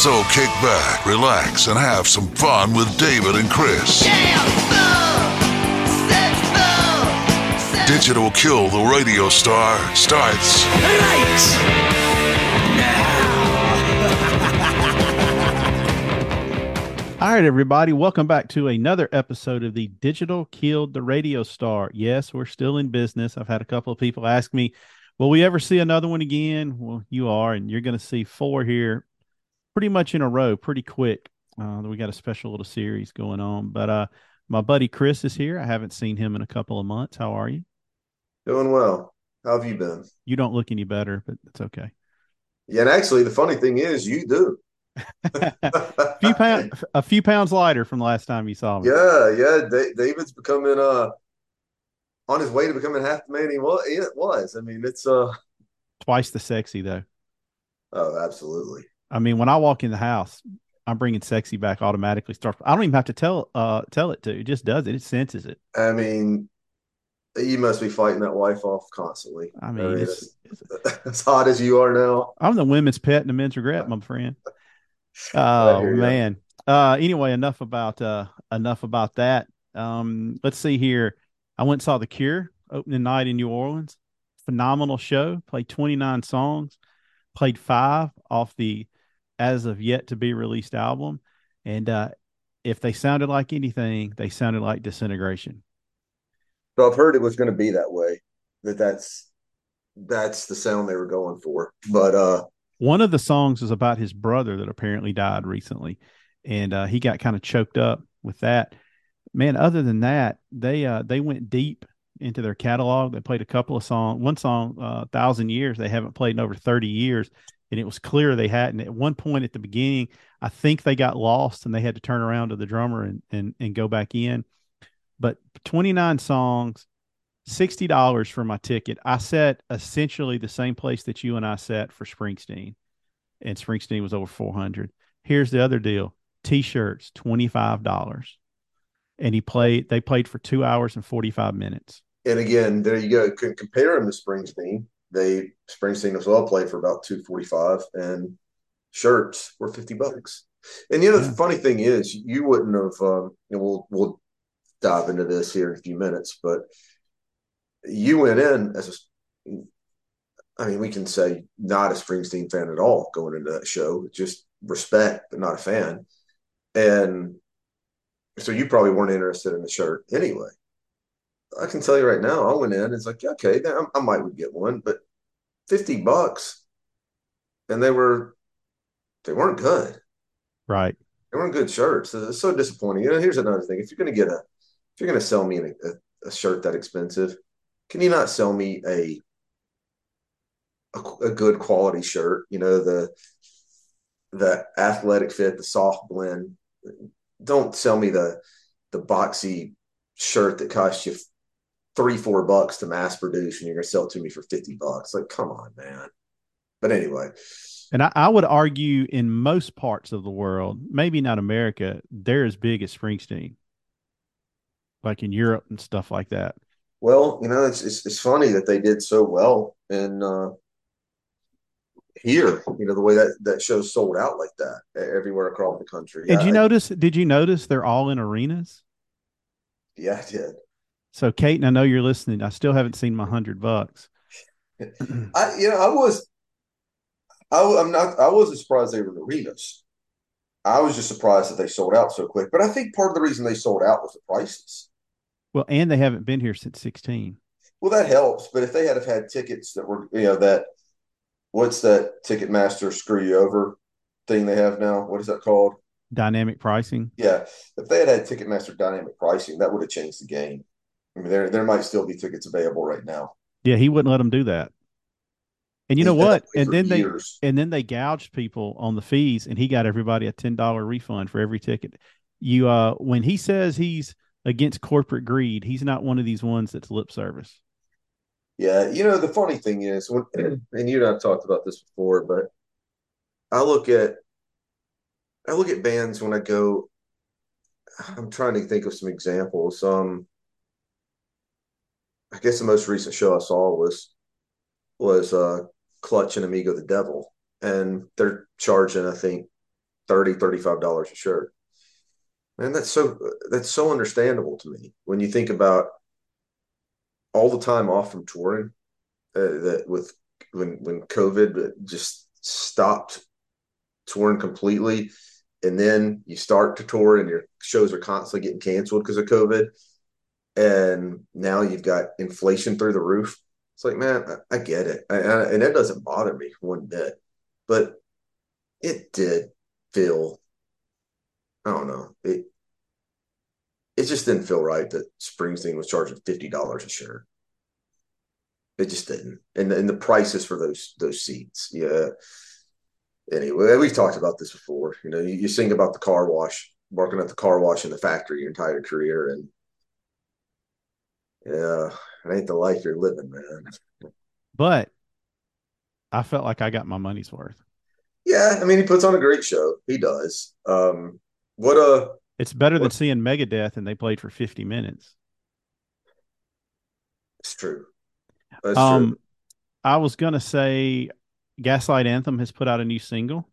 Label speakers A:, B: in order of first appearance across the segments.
A: So kick back, relax, and have some fun with David and Chris. Digital Killed the Radio Star starts right
B: All right, everybody, welcome back to another episode of the Digital Killed the Radio Star. Yes, we're still in business. I've had a couple of people ask me, Will we ever see another one again? Well, you are, and you're going to see four here pretty much in a row, pretty quick. Uh, we got a special little series going on. But uh, my buddy Chris is here. I haven't seen him in a couple of months. How are you?
C: Doing well. How have you been?
B: You don't look any better, but it's okay.
C: Yeah, and actually, the funny thing is, you do.
B: a few pounds, a few pounds lighter from the last time you saw me.
C: Yeah, yeah. Da- David's becoming uh on his way to becoming half the man he was. It was. I mean, it's uh.
B: Twice the sexy though.
C: Oh, absolutely.
B: I mean, when I walk in the house, I'm bringing sexy back automatically. Start. I don't even have to tell uh tell it to. It just does it. It senses it.
C: I mean, you must be fighting that wife off constantly.
B: I mean, it's,
C: it's,
B: it's,
C: as hot as you are now.
B: I'm the women's pet and the men's regret, my friend. Oh man. Uh, anyway, enough about uh enough about that. Um, let's see here. I went and saw The Cure opening night in New Orleans. Phenomenal show. Played 29 songs. Played five off the as of yet to be released album. And uh, if they sounded like anything, they sounded like Disintegration.
C: So I've heard it was going to be that way. That that's that's the sound they were going for. But uh,
B: One of the songs is about his brother that apparently died recently, and uh, he got kind of choked up with that. Man, other than that, they uh, they went deep into their catalog. They played a couple of songs. One song, uh, "Thousand Years," they haven't played in over thirty years, and it was clear they hadn't. At one point at the beginning, I think they got lost and they had to turn around to the drummer and and, and go back in. But twenty nine songs, sixty dollars for my ticket. I sat essentially the same place that you and I sat for Springsteen, and Springsteen was over four hundred. Here's the other deal: t-shirts, twenty five dollars, and he played. They played for two hours and forty five minutes.
C: and again, there you go. Compare him to Springsteen. They Springsteen as well played for about two forty five, and shirts were fifty bucks. And the other
B: Yeah.
C: funny thing is, you wouldn't have. Um, and we'll we'll dive into this here in a few minutes, but you went in as a. I mean, we can say not a Springsteen fan at all going into that show. Just respect, but not a fan. And so you probably weren't interested in the shirt anyway. I can tell you right now, I went in. It's like, okay, I, I might would get one, but fifty bucks, and they were, they weren't good.
B: Right.
C: They weren't good shirts. It's so disappointing. You know, here's another thing: if you're going to get a, if you're going to sell me a, a, a shirt that expensive, can you not sell me a, a, a good quality shirt? You know, the, the athletic fit, the soft blend. Don't sell me the, the boxy shirt that costs you three, four bucks to mass produce, and you're going to sell it to me for fifty bucks. Like, come on, man. But anyway,
B: And I, I would argue in most parts of the world, maybe not America, they're as big as Springsteen, like in Europe and stuff like that.
C: Well, you know, it's it's, it's funny that they did so well in uh, here. You know, the way that that show sold out like that everywhere across the country.
B: Did you notice? Did you notice they're all in arenas?
C: Yeah, I did.
B: So, Kate, and I know you're listening. I still haven't seen my hundred bucks.
C: I you know I was I I'm not I wasn't surprised they were in arenas. I was just surprised that they sold out so quick. But I think part of the reason they sold out was the prices.
B: Well, and they haven't been here since 16.
C: Well, that helps. But if they had have had tickets that were, you know, that what's that Ticketmaster screw you over thing they have now? What is that called?
B: Dynamic pricing.
C: Yeah, if they had had Ticketmaster dynamic pricing, that would have changed the game. I mean, there there might still be tickets available right now.
B: Yeah, he wouldn't let them do that. And you know
C: He's
B: what? And then they and then they gouged people on the fees, and he got everybody a ten dollar refund for every ticket. You uh, when he says he's against corporate greed, he's not one of these ones that's lip service.
C: Yeah, you know, the funny thing is when and you and I've talked about this before, but I look at I look at bands when I go I'm trying to think of some examples. Um I guess the most recent show I saw was was uh Clutch and Amigo the Devil and they're charging I think 30 35 dollars a shirt. Man, that's so that's so understandable to me when you think about all the time off from touring uh, that with when when COVID just stopped touring completely, and then you start to tour and your shows are constantly getting canceled because of COVID, and now you've got inflation through the roof. It's like, man, I, I get it, I, I, and that doesn't bother me one bit, but it did feel, I don't know, it it just didn't feel right that Springsteen was charging fifty dollars a shirt. It just didn't, and and the prices for those those seats, yeah. Anyway, we've talked about this before. You know, you, you sing about the car wash, working at the car wash in the factory your entire career, and yeah, it ain't the life you're living, man.
B: But I felt like I got my money's worth.
C: Yeah, I mean, he puts on a great show. He does. Um, what a
B: It's better than seeing Megadeth and they played for 50 minutes.
C: it's true. That's
B: Um,
C: true.
B: I was gonna say, Gaslight Anthem has put out a new single.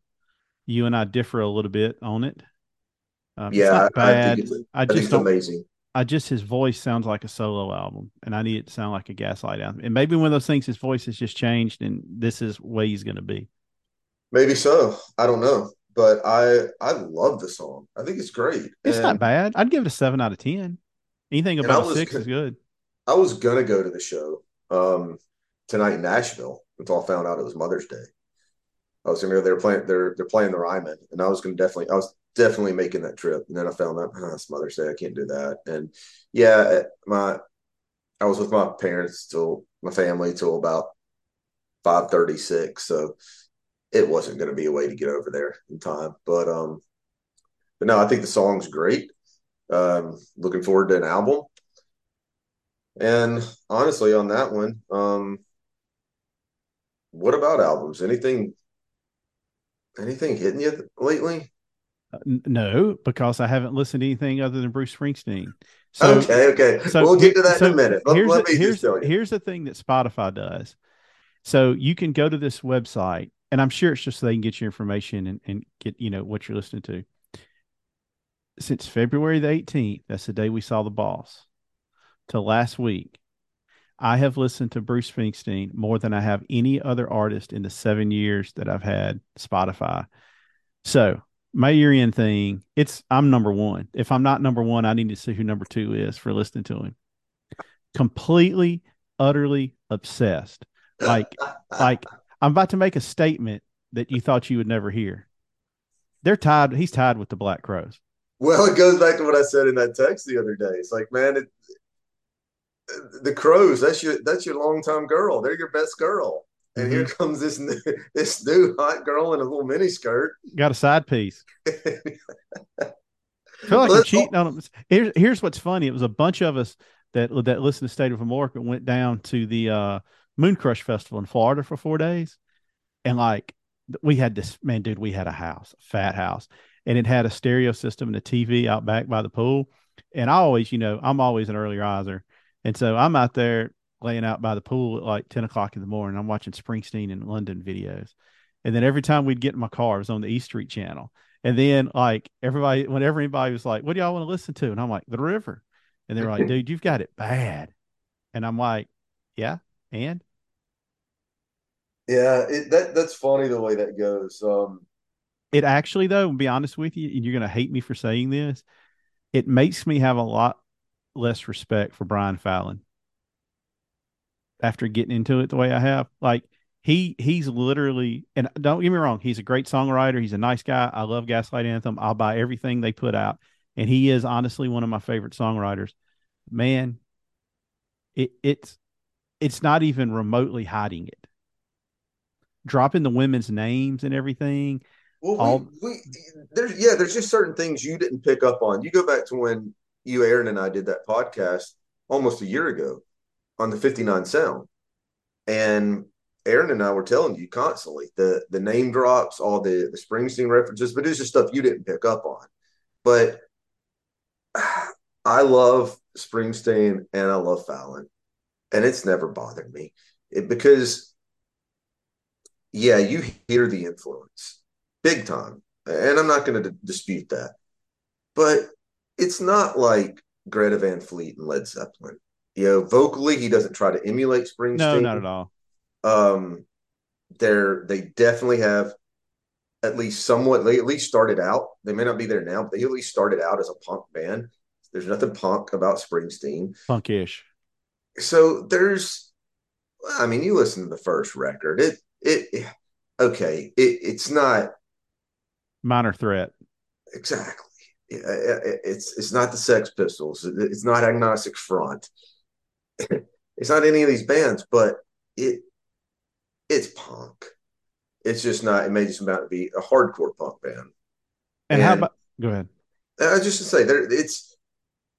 B: You and I differ a little bit on it. Um,
C: Yeah, I, I think it's
B: I
C: I think
B: just
C: it's
B: don't.
C: amazing.
B: I just his voice sounds like a solo album, and I need it to sound like a Gaslight Anthem. And maybe one of those things, his voice has just changed, and this is way he's gonna be.
C: Maybe so. I don't know, but I I love the song. I think it's great.
B: It's not bad. I'd give it a seven out of ten. Anything
C: And
B: above six is good.
C: I was gonna go to the show um tonight in Nashville until I found out it was Mother's Day. I was gonna go. They were playing. They're they're playing the Ryman, and I was gonna definitely. I was definitely making that trip, and then I found out oh, it's Mother's Day. I can't do that. And yeah, my I was with my parents till my family till about five thirty six. So it wasn't going to be a way to get over there in time. But um, but no, I think the song's great. Um, looking forward to an album. And honestly, on that one, um, what about albums? Anything, anything hitting you lately?
B: No, because I haven't listened to anything other than Bruce Springsteen. So,
C: okay, okay.
B: so
C: we'll get to that
B: so
C: in a minute. Let,
B: here's
C: let
B: the,
C: me
B: here's
C: just
B: here's the thing that Spotify does. So you can go to this website, and I'm sure it's just so they can get your information and, and get you know what you're listening to. Since February the 18th, that's the day we saw the boss, till last week, I have listened to Bruce Springsteen more than I have any other artist in the seven years that I've had Spotify. So my year end thing, it's I'm number one. If I'm not number one, I need to see who number two is for listening to him. Completely, utterly obsessed. Like, like I'm about to make a statement that you thought you would never hear. They're tied. He's tied with the Black Crowes.
C: Well, it goes back to what I said in that text the other day. It's like, man, it, the Crowes. That's your that's your longtime girl. They're your best girl. And here
B: Mm-hmm.
C: comes this new, this new hot girl in a little mini skirt.
B: Got a side piece. I feel like I'm cheating on them. Here's here's what's funny. It was a bunch of us that that listened to State of Amorica went down to the uh, Moon Crush Festival in Florida for four days, and like we had this man, dude. We had a house, a fat house, and it had a stereo system and a TV out back by the pool. And I always, you know, I'm always an early riser, and so I'm out there laying out by the pool at like ten o'clock in the morning. I'm watching Springsteen and London videos, and then every time we'd get in my car, it was on the East Street channel. And then like everybody, whenever anybody was like, "What do y'all want to listen to?" and I'm like, "The River," and they're like, "Dude, you've got it bad," and I'm like, "Yeah," and
C: Yeah, it, that that's funny the way that goes. Um,
B: it actually though, be honest with you, and you're gonna hate me for saying this, it makes me have a lot less respect for Brian Fallon after getting into it the way I have. Like he he's literally and don't get me wrong, he's a great songwriter, he's a nice guy. I love Gaslight Anthem. I'll buy everything they put out. And he is honestly one of my favorite songwriters. Man, it it's it's not even remotely hiding it. Dropping the women's names and everything.
C: Well,
B: All-
C: we, we there's yeah, there's just certain things you didn't pick up on. You go back to when you, Aaron, and I did that podcast almost a year ago on the 59 Sound, and Aaron and I were telling you constantly the the name drops, all the the Springsteen references, but it's just stuff you didn't pick up on. But I love Springsteen and I love Fallon, and it's never bothered me it, because yeah, you hear the influence big time, and I'm not going to dispute that, but it's not like Greta Van Fleet and Led Zeppelin. You know, vocally, he doesn't try to emulate Springsteen.
B: no, not at all.
C: Um, they're they definitely have at least somewhat. They at least started out. They may not be there now, but they at least started out as a punk band. There's nothing punk about Springsteen.
B: Punkish.
C: So there's, I mean, you listen to the first record. It it okay. It it's not
B: Minor threat.
C: exactly. It- it- It's it's not the Sex Pistols. It's not Agnostic Front. It's not any of these bands, but it it's punk. It's just not. It may just about to be a hardcore punk band.
B: And how about go ahead.
C: Uh, just to say, there it's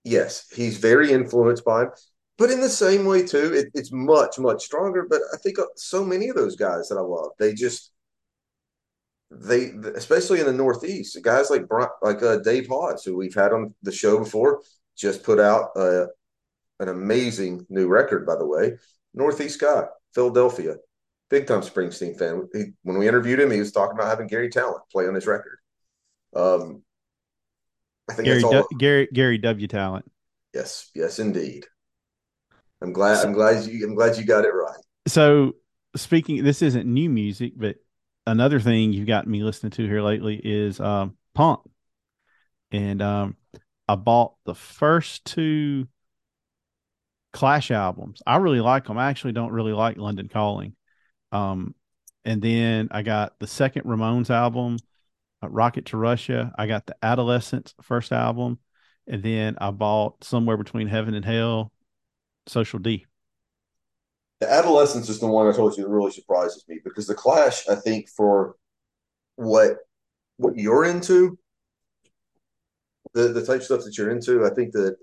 C: yes, he's very influenced by him, but in the same way too, it, it's much much stronger. But I think uh, so many of those guys that I love, they just they especially in the Northeast, guys like like uh, Dave Hause, who we've had on the show before, just put out uh, an amazing new record. By the way, Northeast guy, Philadelphia, big time Springsteen fan. He, when we interviewed him, he was talking about having Garry Tallent play on his record. Um, I think
B: Gary
C: that's all.
B: du- Gary Gary W Tallent.
C: Yes, yes, indeed. I'm glad. I'm glad you. I'm glad you got it right.
B: So speaking, this isn't new music, but another thing you've got me listening to here lately is um, punk, and um, I bought the first two Clash albums. I really like them. I actually don't really like London Calling. Um, and then I got the second Ramones album, uh, Rocket to Russia. I got the Adolescents first album, and then I bought Somewhere Between Heaven and Hell, Social D.
C: The Adolescents is the one I told you that really surprises me because the Clash, I think, for what what you're into, the the type of stuff that you're into, I think that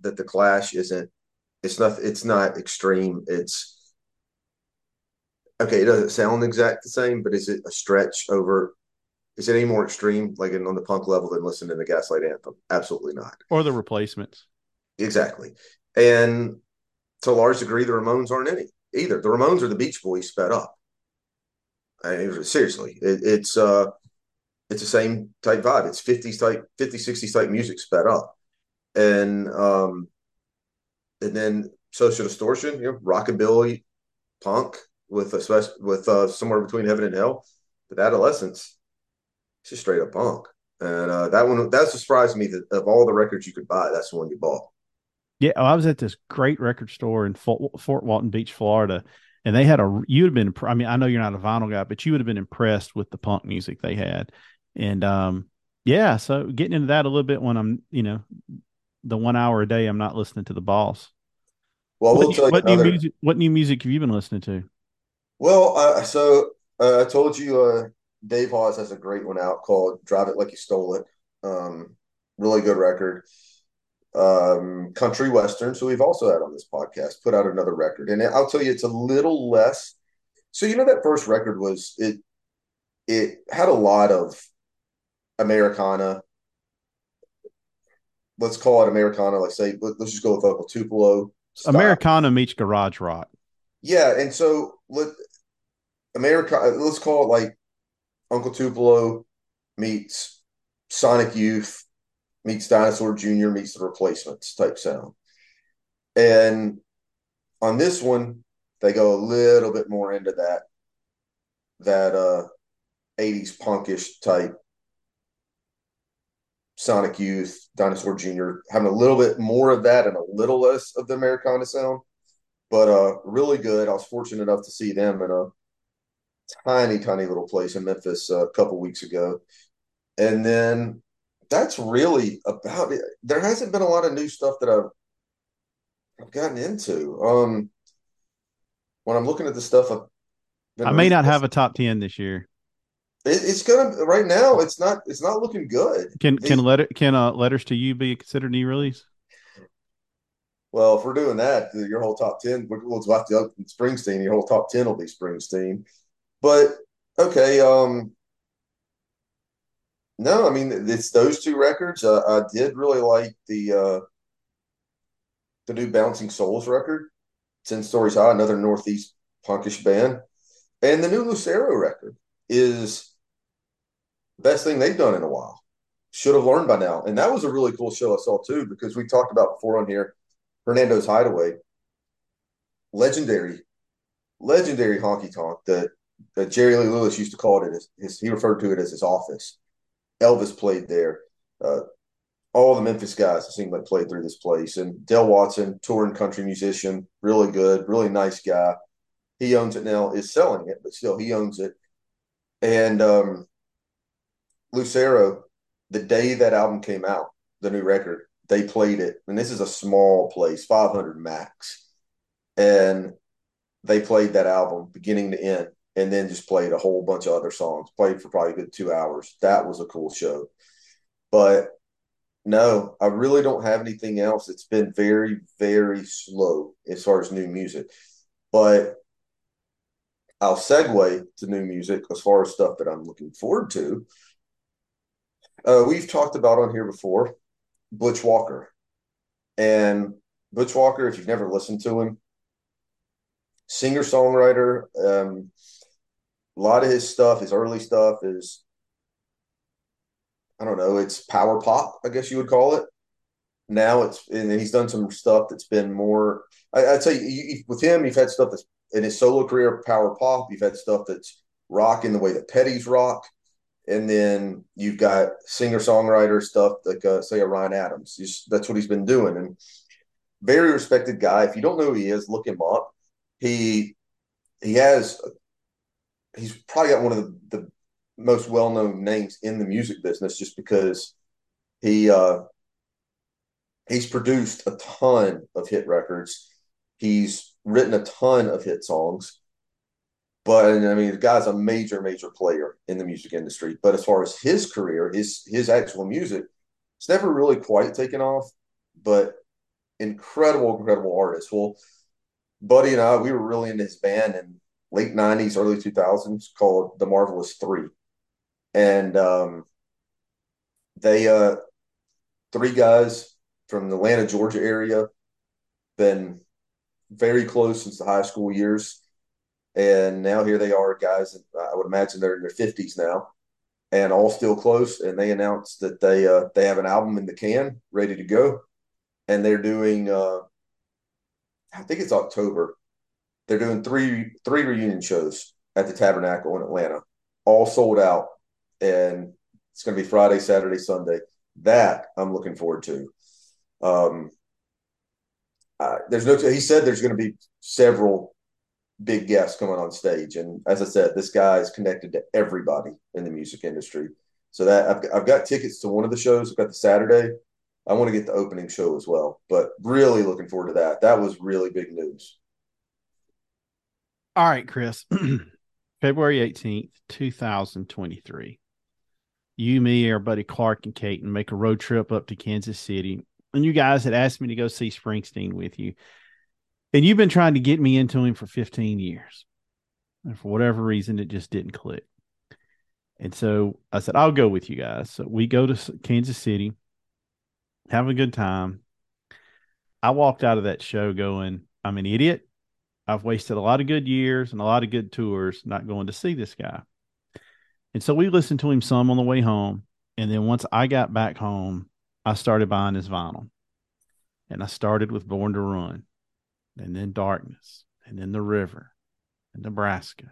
C: that the Clash isn't. It's not. It's not extreme. It's okay. It doesn't sound exact the same, but is it a stretch over? Is it any more extreme, like in, on the punk level, than listening to the Gaslight Anthem? Absolutely not.
B: or the replacements.
C: Exactly. And to a large degree, the Ramones aren't any either. The Ramones are the Beach Boys sped up. I mean, seriously, it, it's uh, it's the same type vibe. It's 50s type, 50s, 60s type music sped up. And um, and then social distortion, you know, rockabilly, punk with a with uh, somewhere between heaven and hell. But Adolescents, it's just straight up punk. And uh, that one, that surprised me that of all the records you could buy, that's the one you bought.
B: Yeah, oh, I was at this great record store in Fort, Fort Walton Beach, Florida, and they had a. You would have been. I mean, I know you're not a vinyl guy, but you would have been impressed with the punk music they had, and um, yeah. So getting into that a little bit when I'm, you know, the one hour a day I'm not listening to the boss.
C: Well,
B: What,
C: we'll
B: new-
C: tell you
B: what new music? What new music have you been listening to?
C: Well, uh, so uh, I told you uh, Dave Hause has a great one out called "Drive It Like You Stole It." Um, really good record. Um, country western. So we've also had on this podcast put out another record, and I'll tell you, it's a little less. So you know that first record was it. It had a lot of Americana. Let's call it Americana. Let's say let, us just go with Uncle Tupelo. style.
B: Americana meets garage rock.
C: Yeah, and so let America. Let's call it like Uncle Tupelo meets Sonic Youth meets Dinosaur Jr. meets the Replacements type sound. And on this one, they go a little bit more into that that uh 80s punkish type Sonic Youth, Dinosaur Jr., having a little bit more of that and a little less of the Americana sound. But uh, really good. I was fortunate enough to see them in a tiny, tiny little place in Memphis uh, a couple weeks ago. And then that's really about it. There hasn't been a lot of new stuff that I've I've gotten into. Um, when I'm looking at the stuff, I've been
B: I may not have a top ten this year.
C: It, it's gonna right now. It's not. It's not looking good.
B: Can
C: can
B: can letter can uh, letters to you be considered new release?
C: Well, if we're doing that, your whole top ten, we'll we'll have to Springsteen. Your whole top ten will be Springsteen. But okay, um, no, I mean it's those two records. Uh, I did really like the uh, the new Bouncing Souls record, Ten Stories High, another Northeast punkish band, and the new Lucero record is the best thing they've done in a while. Should have learned by now, and that was a really cool show I saw too because we talked about before on here. Hernando's Hideaway, legendary, legendary honky tonk that, that Jerry Lee Lewis used to call it his, his he referred to it as his office. Elvis played there. Uh, all the Memphis guys it seemed like played through this place. And Dale Watson, touring country musician, really good, really nice guy. He owns it now, is selling it, but still he owns it. And um, Lucero, the day that album came out, the new record, they played it, and this is a small place, 500 max, and they played that album beginning to end, and then just played a whole bunch of other songs. Played for probably a good two hours. That was a cool show, but no, I really don't have anything else. It's been very, very slow as far as new music, but I'll segue to new music as far as stuff that I'm looking forward to. Uh, we've talked about on here before Butch Walker. And Butch Walker, if you've never listened to him, singer songwriter, um, a lot of his stuff, his early stuff is, I don't know, it's power pop, I guess you would call it. Now it's, and he's done some stuff that's been more, I, I'd say you- with him, you've had stuff that's in his solo career, power pop. You've had stuff that's rock in the way that Petty's rock. And then you've got singer songwriter stuff like uh, say a Ryan Adams. He's, that's what he's been doing, and very respected guy. If you don't know who he is, look him up. He he has he's probably got one of the, the most well known names in the music business just because he uh, he's produced a ton of hit records. He's written a ton of hit songs. But I mean, the guy's a major, major player in the music industry. But as far as his career, his his actual music, it's never really quite taken off. But incredible, incredible artist. Well, Buddy and I, we were really into his band in late '90s, early 2000s called The Marvelous Three, and um, they uh, three guys from the Atlanta, Georgia area, been very close since the high school years and now here they are, guys. I would imagine they're in their fifties now, and all still close. And they announced that they uh, they have an album in the can, ready to go, and they're doing. Uh, I think it's October. They're doing three three reunion shows at the Tabernacle in Atlanta, all sold out, and it's going to be Friday, Saturday, Sunday. That I'm looking forward to. Um, uh, there's no. He said there's going to be several big guests coming on stage. And as I said, this guy is connected to everybody in the music industry. So that I've, I've got tickets to one of the shows. I've got the Saturday. I want to get the opening show as well, but really looking forward to that. That was really big news.
B: All right, Chris. February 18th, 2023. You, me, our buddy Clark and Kate, and make a road trip up to Kansas City. And you guys had asked me to go see Springsteen with you. And you've been trying to get me into him for 15 years. And for whatever reason, it just didn't click. And so I said, I'll go with you guys. So we go to Kansas City, have a good time. I walked out of that show going, I'm an idiot. I've wasted a lot of good years and a lot of good tours not going to see this guy. And so we listened to him some on the way home. And then once I got back home, I started buying his vinyl. And I started with Born to Run, and then Darkness, and then The River, and Nebraska.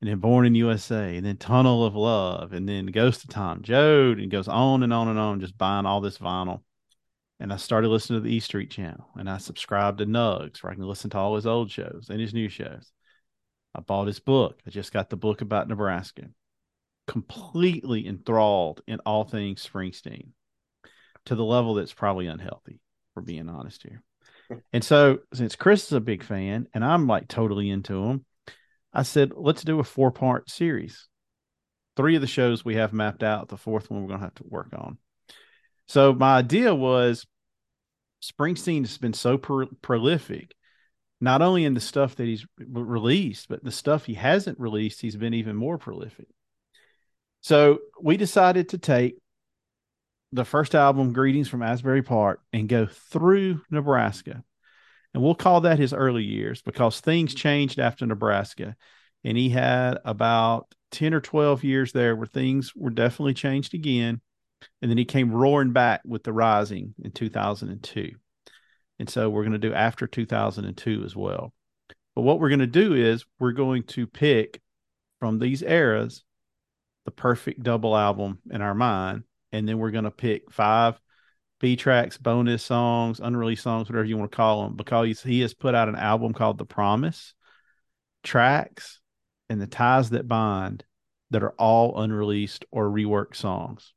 B: and then Born in USA, and then Tunnel of Love, and then Ghost of Tom Joad, and goes on and on and on, just buying all this vinyl. And I started listening to the E Street channel, and I subscribed to Nugs, where I can listen to all his old shows and his new shows. I bought his book. I just got the book about Nebraska. Completely enthralled in all things Springsteen to the level that's probably unhealthy, for being honest here. And so, since Chris is a big fan and I'm like totally into him, I said, let's do a four part series. Three of the shows we have mapped out. The fourth one we're going to have to work on. So, my idea was Springsteen has been so pro- prolific, not only in the stuff that he's re- released, but the stuff he hasn't released, he's been even more prolific. So, we decided to take the first album, Greetings from Asbury Park, and go through Nebraska. And we'll call that his early years because things changed after Nebraska. And he had about 10 or 12 years there where things were definitely changed again. And then he came roaring back with the rising in 2002. And so we're going to do after 2002 as well. But what we're going to do is we're going to pick from these eras the perfect double album in our mind and then we're going to pick five B tracks, bonus songs, unreleased songs, whatever you want to call them, because he has put out an album called The Promise, tracks, and the ties that bind that are all unreleased or reworked songs.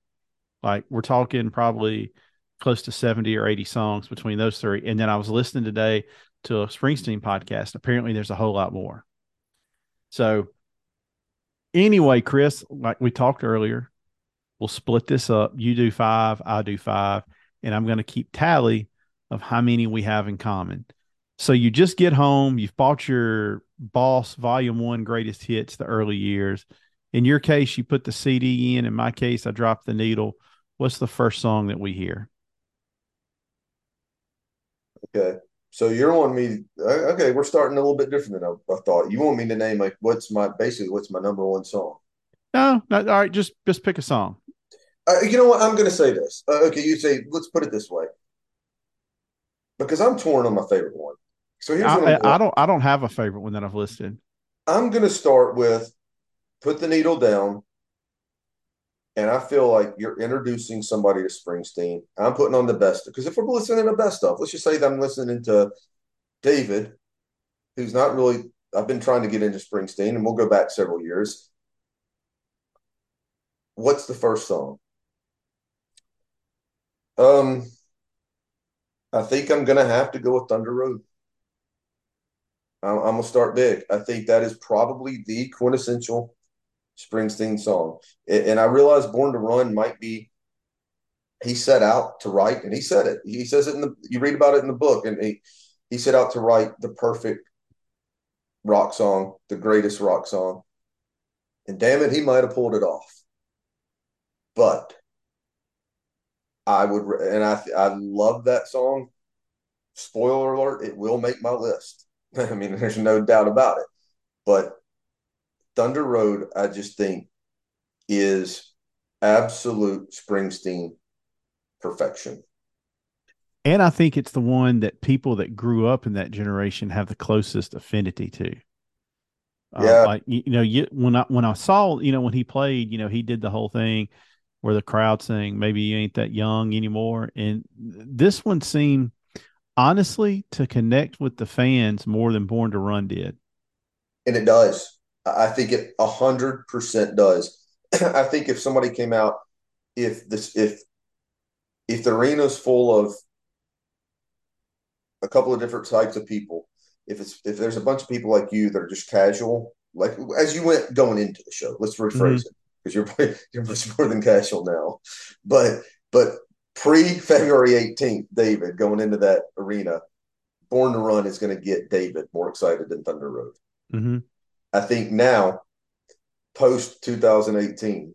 B: Like we're talking probably close to 70 or 80 songs between those three. And then I was listening today to a Springsteen podcast. Apparently, there's a whole lot more. So, anyway, Chris, like we talked earlier, we'll split this up. You do five, I do five, and I'm going to keep tally of how many we have in common. So you just get home, you've bought your Boss Volume One Greatest Hits, the early years. In your case, you put the CD in. In my case, I dropped the needle. What's the first song that we hear?
C: Okay. So you're wanting me, uh, okay, we're starting a little bit different than I, I thought. You want me to name like what's my basically what's my number one song?
B: No, not, all right. Just just pick a song.
C: Uh, you know what? I'm going to say this. Uh, okay, you say let's put it this way because I'm torn on my favorite one. So here's what
B: I, I, I don't I don't have a favorite one that I've listed.
C: I'm going to start with put the needle down. And I feel like you're introducing somebody to Springsteen. I'm putting on the best because if we're listening to best of, let's just say that I'm listening to David, who's not really. I've been trying to get into Springsteen, and we'll go back several years. What's the first song? Um, I think I'm gonna have to go with Thunder Road. I'm, I'm gonna start big. I think that is probably the quintessential Springsteen song. And, and I realize Born to Run might be he set out to write, and he said it. He says it in the you read about it in the book, and he he set out to write the perfect rock song, the greatest rock song. And damn it, he might have pulled it off. But I would, and I I love that song. Spoiler alert: it will make my list. I mean, there's no doubt about it. But Thunder Road, I just think, is absolute Springsteen perfection.
B: And I think it's the one that people that grew up in that generation have the closest affinity to. Uh,
C: Yeah.
B: like you, you know, you when I when I saw, you know, when he played, you know, he did the whole thing where the crowd saying, "Maybe you ain't that young anymore," and this one seemed honestly to connect with the fans more than Born to Run did.
C: And it does. I I think it a hundred percent does. I think if somebody came out, if this if if the arena's full of a couple of different types of people, if it's if there's a bunch of people like you that are just casual, like as you went going into the show, let's rephrase mm-hmm. it because you're you're much more than casual now, but but pre February 18th, David going into that arena, Born to Run is going to get David more excited than Thunder Road.
B: Mm-hmm.
C: I think now, post 2018,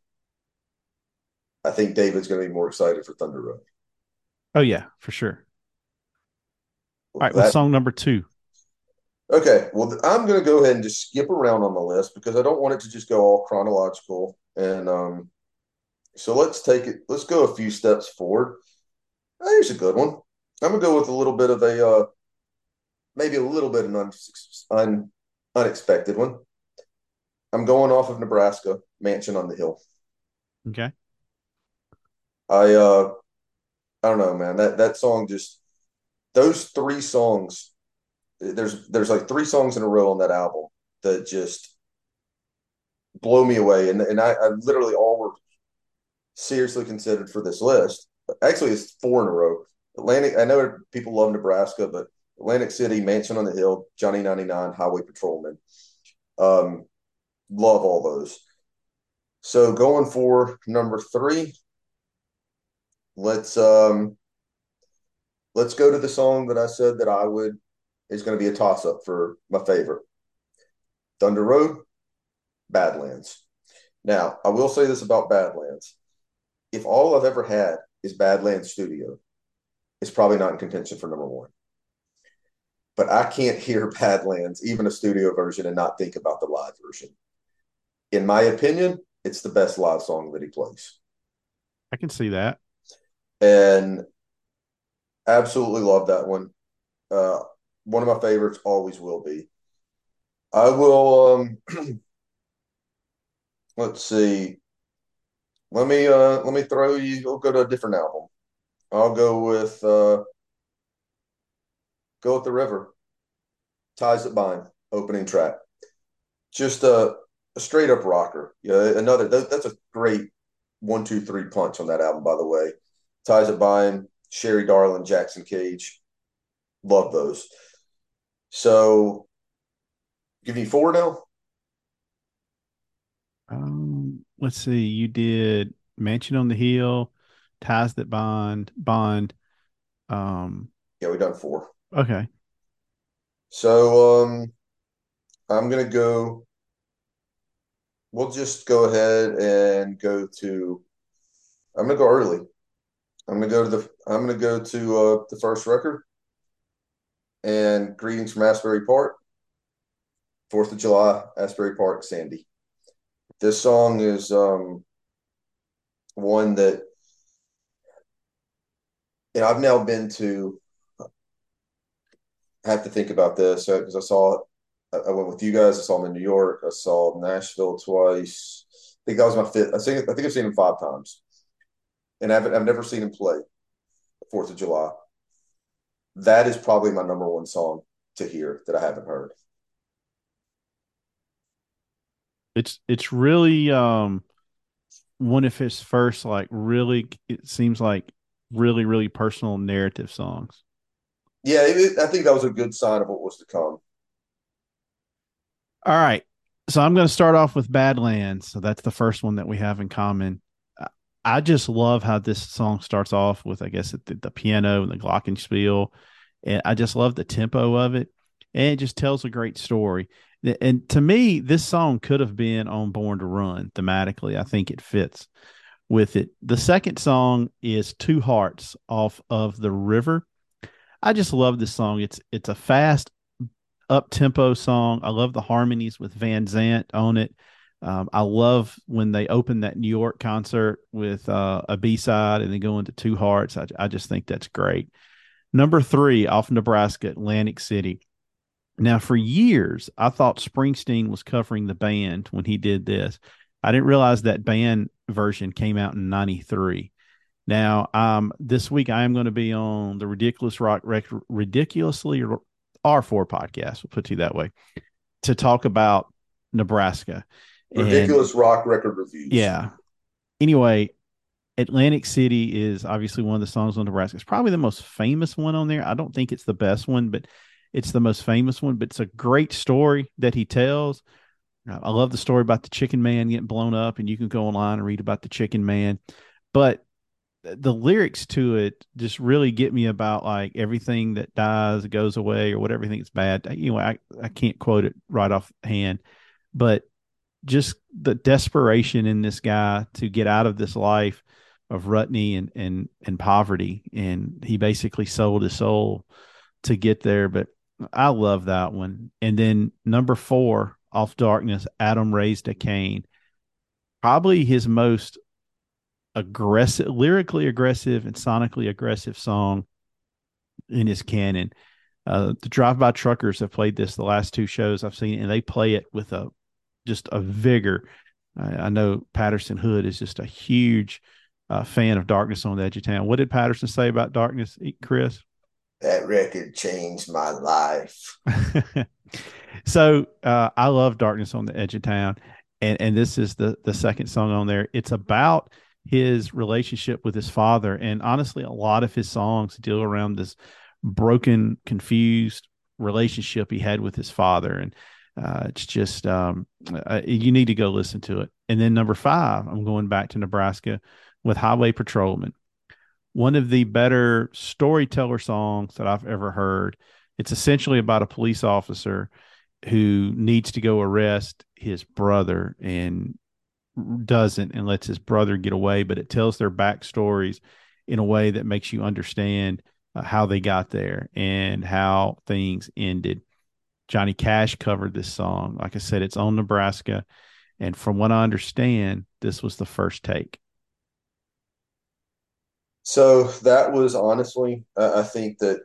C: I think David's going to be more excited for Thunder Road.
B: Oh yeah, for sure. All right,
C: That-
B: song number two?
C: Okay, well, I'm going to go ahead and just skip around on the list because I don't want it to just go all chronological. And um, so let's take it, let's go a few steps forward. Uh, Here's a good one. I'm going to go with a little bit of a, uh, maybe a little bit of an un, un, unexpected one. I'm going off of Nebraska, Mansion on the Hill.
B: Okay.
C: I uh I don't know, man. That that song just those three songs there's there's like three songs in a row on that album that just blow me away. And and I, I literally all were seriously considered for this list. Actually, it's four in a row. Atlantic. I know people love Nebraska, but Atlantic City, Mansion on the Hill, Johnny 99, Highway Patrolman. Um, love all those. So going for number three, let's um let's go to the song that I said that I would is going to be a toss up for my favorite. Thunder Road, Badlands. Now, I will say this about Badlands. If all I've ever had is Badlands Studio, it's probably not in contention for number one. But I can't hear Badlands, even a studio version, and not think about the live version. In my opinion, it's the best live song that he plays.
B: I can see that.
C: And absolutely love that one. Uh, one of my favorites, always will be. I will um let's see. Let me uh let me throw you we'll go to a different album. I'll go with uh go with the river. Ties that bind, opening track. Just a, a straight up rocker. Yeah, another that, that's a great one, two, three punch on that album, by the way. Ties that bind, Sherry Darling, Jackson Cage. Love those. So give me four now.
B: Um, let's see. You did Mansion on the Hill, Ties That Bond, Bond. Um,
C: Yeah, we done four.
B: okay.
C: So um I'm gonna go we'll just go ahead and go to I'm gonna go early. I'm gonna go to the I'm gonna go to uh the first record and greetings from Asbury Park. Fourth of July, Asbury Park, Sandy. This song is um one that you know I've now been to I have to think about this because I saw it. I I went with you guys. I saw him in New York. I saw Nashville twice. I think that was my fifth. I think I think I've seen him five times, and I've I've never seen him play Fourth of July. That is probably my number one song to hear that I haven't heard.
B: It's it's really um one of his first like really it seems like really really personal narrative songs.
C: Yeah, it, I think that was a good sign of what was to come.
B: All right. So I'm going to start off with Badlands. So that's the first one that we have in common. I- just love how this song starts off with, I guess, the, the piano and the glockenspiel. And I just love the tempo of it. And it just tells a great story. And to me, this song could have been on Born to Run thematically. I think it fits with it. The second song is Two Hearts off of The River. I just love this song. It's it's a fast up tempo song. I love the harmonies with Van Zandt on it. Um, I love when they open that New York concert with uh, a B side and then go into Two Hearts. I, I just think that's great. Number three off Nebraska, Atlantic City. Now, for years, I thought Springsteen was covering the band when he did this. I didn't realize that band version came out in 93. Now, um, this week I am going to be on the Ridiculous Rock, Ridiculously R4 podcast, we'll put you that way, to talk about Nebraska. And-
C: Ridiculous rock record reviews.
B: yeah. Anyway, Atlantic City is obviously one of the songs on Nebraska. It's probably the most famous one on there. I don't think it's the best one, but it's the most famous one. But it's a great story that he tells. I love the story about the chicken man getting blown up, and you can go online and read about the chicken man. But the lyrics to it just really get me about like everything that dies goes away or whatever everything that's bad. Anyway, I, I can't quote it right off hand, but just the desperation in this guy to get out of this life of Rutney and and and poverty, and he basically sold his soul to get there. But I love that one. And then number four off Darkness, Adam raised a Cain, probably his most aggressive, lyrically aggressive and sonically aggressive song in his canon. Uh, the Drive By Truckers have played this the last two shows I've seen, and they play it with a just a vigor. I, I know Patterson Hood is just a huge uh, fan of Darkness on the Edge of Town. What did Patterson say about Darkness, Chris?
C: That record changed my life.
B: so uh, I love Darkness on the Edge of Town, and and this is the the second song on there. It's about his relationship with his father, and honestly, a lot of his songs deal around this broken, confused relationship he had with his father, and uh, it's just um, uh, you need to go listen to it. And then number five, I'm going back to Nebraska with Highway Patrolman one of the better storyteller songs that I've ever heard. It's essentially about a police officer who needs to go arrest his brother and doesn't and lets his brother get away, but it tells their backstories in a way that makes you understand uh, how they got there and how things ended. Johnny Cash covered this song. Like I said, it's on Nebraska. And from what I understand, this was the first take.
C: So that was honestly, I I think that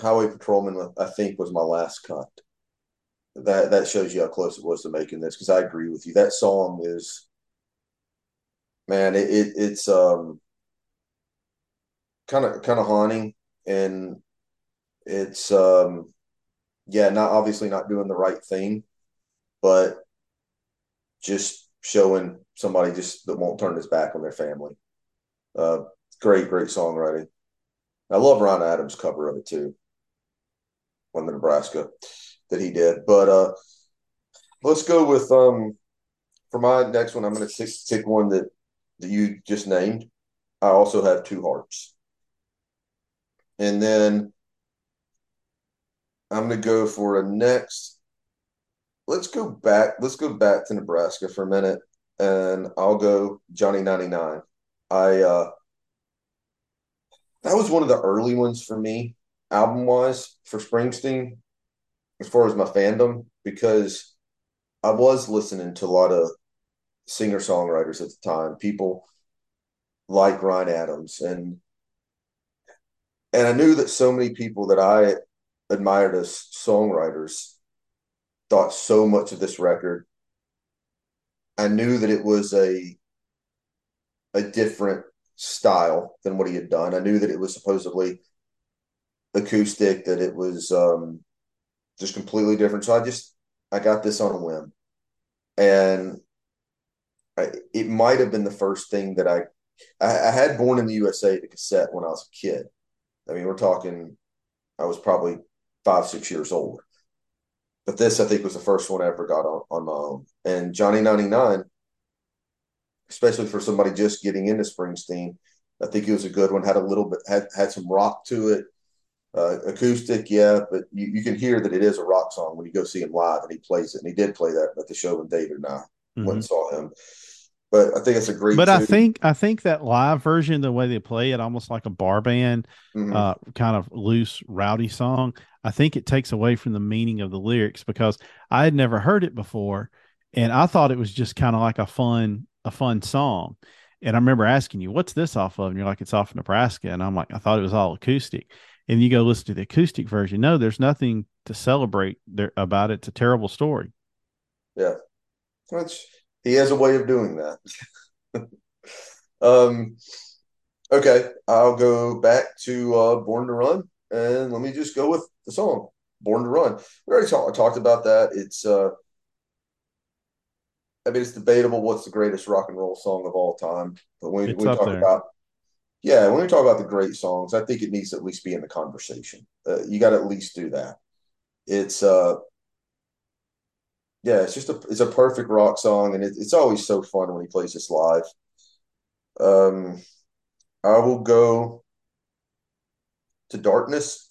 C: Highway Patrolman, I think, was my last cut. That that shows you how close it was to making this because I agree with you. That song is, man, it, it it's um kind of kind of haunting and it's um yeah, not obviously not doing the right thing, but just showing somebody just that won't turn his back on their family. Uh, great, great songwriting. I love Ron Adams' cover of it too, on the Nebraska that he did. But uh, let's go with um for my next one. I'm going to pick one that that you just named. I also have two hearts, and then I'm going to go for a next. Let's go back. Let's go back to Nebraska for a minute, and I'll go Johnny 99. I uh that was one of the early ones for me, album wise, for Springsteen, as far as my fandom, because I was listening to a lot of singer songwriters at the time, people like Ryan Adams, and and I knew that so many people that I admired as songwriters thought so much of this record. I knew that it was a a different style than what he had done. I knew that it was supposedly acoustic, that it was um, just completely different. So I just I got this on a whim, and I, it might have been the first thing that I, I I had Born in the USA the cassette when I was a kid. I mean, we're talking I was probably five six years old. But this, I think, was the first one I ever got on, on my own. And Johnny 99 especially for somebody just getting into Springsteen. I think it was a good one. Had a little bit had had some rock to it, uh, acoustic, yeah. But you, you can hear that it is a rock song when you go see him live, and he plays it. And he did play that at the show when David and I
B: Mhm.
C: went and saw him. But I think it's a great.
B: But I think I think that live version, the way they play it, almost like a bar band,
C: Mhm.
B: uh, kind of loose, rowdy song. I think it takes away from the meaning of the lyrics because I had never heard it before, and I thought it was just kind of like a fun, a fun song. And I remember asking you, "What's this off of?" And you're like, "It's off Nebraska." And I'm like, "I thought it was all acoustic." And you go listen to the acoustic version. No, there's nothing to celebrate there about it. It's a terrible story.
C: yeah, Which, he has a way of doing that. um, okay, I'll go back to uh, Born to Run, and let me just go with the song "Born to Run." We already talk, talked about that. It's uh, I mean, it's debatable what's the greatest rock and roll song of all time. But when
B: It's
C: we talk
B: there.
C: about, yeah, when we talk about the great songs, I think it needs to at least be in the conversation. Uh, you got to at least do that. It's uh, yeah, it's just a it's a perfect rock song, and it, it's always so fun when he plays this live. Um, I will go to Darkness,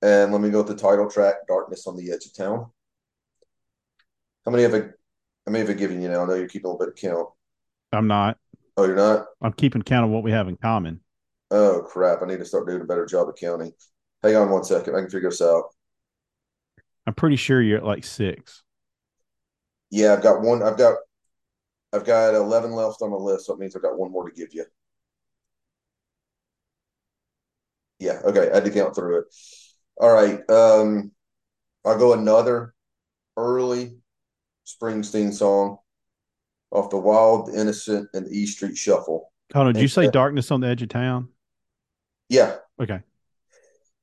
C: and let me go with the title track, "Darkness on the Edge of Town." How many have I? How many have given you now? I know you're keeping a little bit of count.
B: I'm not.
C: Oh, you're not?
B: I'm keeping count of what we have in common.
C: Oh crap! I need to start doing a better job of counting. Hang on one second. I can figure this out.
B: I'm pretty sure you're at like six.
C: Yeah, I've got one. I've got I've got eleven left on the list, so it means I've got one more to give you. Yeah, okay. I had to count through it. All right. Um, I'll go another early Springsteen song off the Wild, the Innocent, and the E Street Shuffle.
B: Hold on. Did you say
C: Yeah.
B: Darkness on the Edge of Town?
C: Yeah.
B: Okay.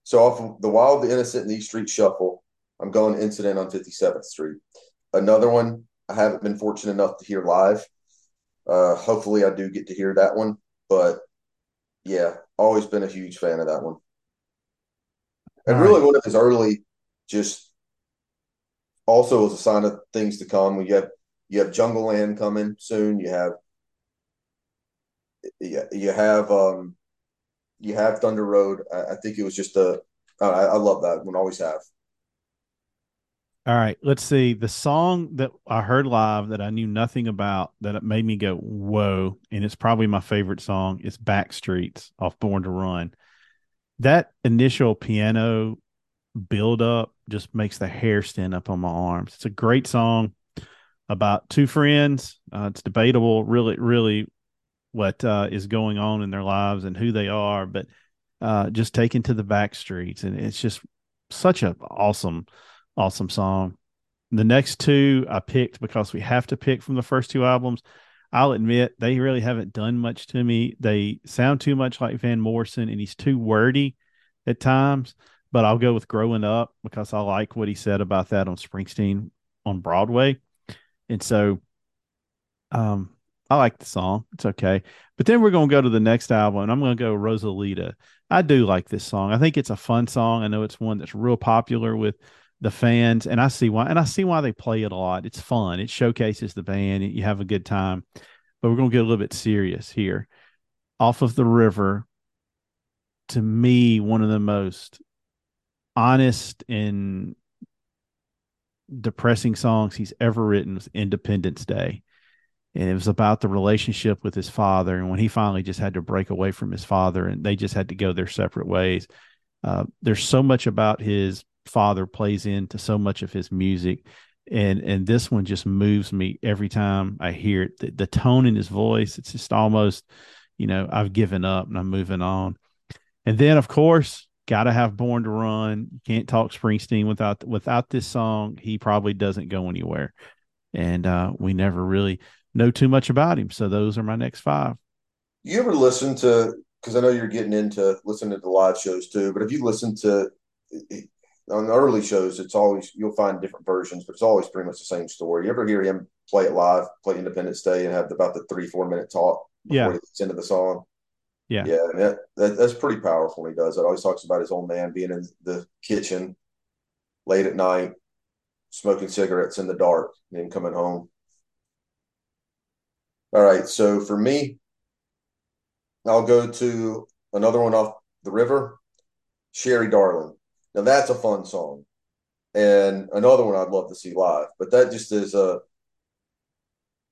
C: So off of the Wild, the Innocent, and the E Street Shuffle, I'm going Incident on 57th Street. Another one I haven't been fortunate enough to hear live. Uh, hopefully, I do get to hear that one. But yeah, always been a huge fan of that one. And
B: All
C: really,
B: right.
C: one of his early, just also as a sign of things to come. You have you have Jungleland coming soon. You have you, you have um you have Thunder Road. I, I think it was just a. I, I love that one. Always have.
B: All right, let's see. The song that I heard live that I knew nothing about that it made me go, whoa, and it's probably my favorite song is Backstreets off Born to Run. That initial piano build up just makes the hair stand up on my arms. It's a great song about two friends. Uh, it's debatable, really, really, what uh, is going on in their lives and who they are, but uh, just taken to the back streets, and it's just such a awesome, awesome song. The next two I picked because we have to pick from the first two albums. I'll admit they really haven't done much to me. They sound too much like Van Morrison, and he's too wordy at times. But I'll go with "Growing Up" because I like what he said about that on Springsteen on Broadway, and so um, I like the song. It's okay. But then we're going to go to the next album, and I'm going to go Rosalita. I do like this song. I think it's a fun song. I know it's one that's real popular with the fans, and I see why. And I see why they play it a lot. It's fun. It showcases the band. You have a good time. But we're going to get a little bit serious here. Off of the river, to me, one of the most honest and depressing songs he's ever written was Independence Day and it was about the relationship with his father and when he finally just had to break away from his father and they just had to go their separate ways uh, there's so much about his father plays into so much of his music and and this one just moves me every time i hear it the, the tone in his voice it's just almost you know i've given up and i'm moving on and then of course gotta have born to run you can't talk springsteen without without this song he probably doesn't go anywhere and uh, we never really know too much about him. So those are my next five.
C: You ever listen to? Because I know you're getting into listening to live shows too. But if you listen to on the early shows, it's always you'll find different versions, but it's always pretty much the same story. You ever hear him play it live, play Independence Day, and have about the three four minute talk before
B: Yeah.
C: he gets into the song?
B: Yeah.
C: yeah, I mean, that, that, that's pretty powerful. When he does it. Always talks about his old man being in the kitchen late at night, smoking cigarettes in the dark, and then coming home. All right, so for me, I'll go to another one off the river, Sherry Darling. Now that's a fun song, and another one I'd love to see live. But that just is a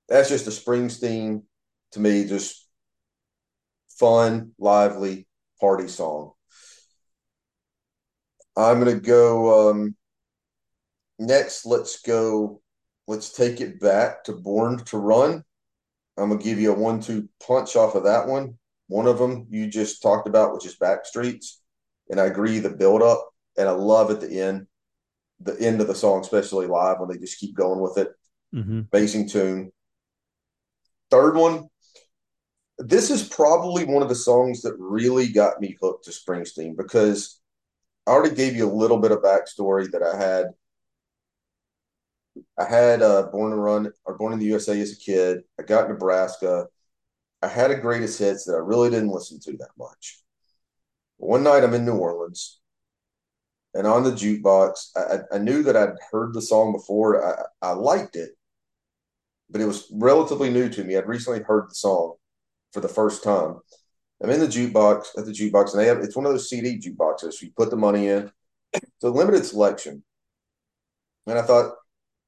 C: that's just a Springsteen to me, just fun, lively party song. I'm gonna go um, next. Let's go. Let's take it back to Born to Run. I'm gonna give you a one-two punch off of that one. One of them you just talked about, which is Backstreets, and I agree the build-up, and I love at the end, the end of the song, especially live when they just keep going with it.
B: Mm-hmm.
C: Amazing tune. Third one, this is probably one of the songs that really got me hooked to Springsteen because I already gave you a little bit of backstory that I had. I had uh, born to run or born in the USA as a kid. I got Nebraska. I had a greatest hits that I really didn't listen to that much. One night I'm in New Orleans, and on the jukebox, I, I- knew that I'd heard the song before. I, I liked it, but it was relatively new to me. I'd recently heard the song for the first time. I'm in the jukebox at the jukebox, and they have it's one of those CD jukeboxes. You put the money in. It's a limited selection. And I thought,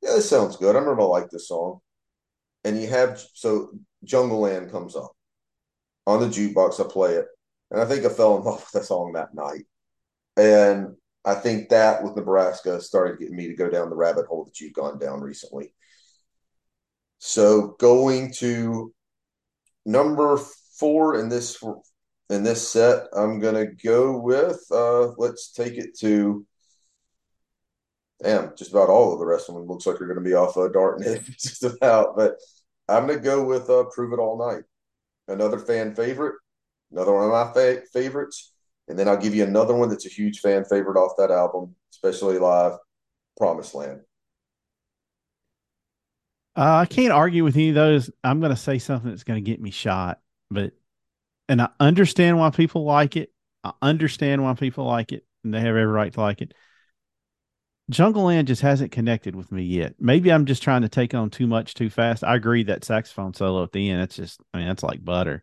C: yeah, this sounds good. I remember I like this song. And you have so Jungleland comes up on the jukebox. I play it, and I think I fell in love with the song that night. And I think that with Nebraska started getting me to go down the rabbit hole that you've gone down recently. So going to number four in this in this set, I'm gonna go with uh let's take it to damn, just about all of the rest of them looks like they're going to be off a uh, Dartnet just about. But I'm going to go with uh, "Prove It All Night," another fan favorite, another one of my fa- favorites, and then I'll give you another one that's a huge fan favorite off that album, especially live, "Promised Land."
B: Uh, I can't argue with any of those. I'm going to say something that's going to get me shot, but and I understand why people like it. I understand why people like it, and they have every right to like it. Jungleland just hasn't connected with me yet. Maybe I'm just trying to take on too much too fast. I agree that saxophone solo at the end, it's just, I mean, that's like butter.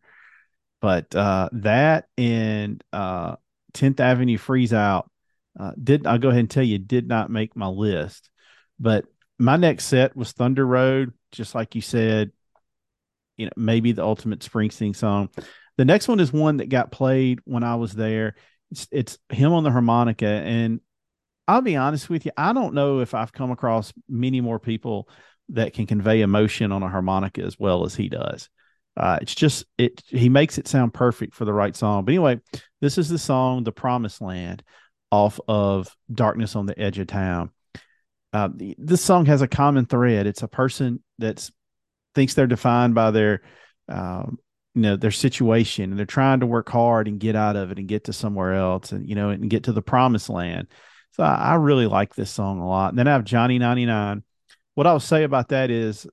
B: But uh, that and uh, 10th Avenue Freeze Out uh, did, I'll go ahead and tell you, did not make my list. But my next set was Thunder Road, just like you said, you know, maybe the ultimate Springsteen song. The next one is one that got played when I was there. It's, it's him on the harmonica. And I'll be honest with you, I don't know if I've come across many more people that can convey emotion on a harmonica as well as he does. Uh, it's just it he makes it sound perfect for the right song. But anyway, this is the song "The Promised Land" off of "Darkness on the Edge of Town." Uh, the, this song has a common thread. It's a person that's thinks they're defined by their um, you know their situation and they're trying to work hard and get out of it and get to somewhere else and you know and get to the promised land so i, I really like this song a lot and then i have johnny 99 what i'll say about that is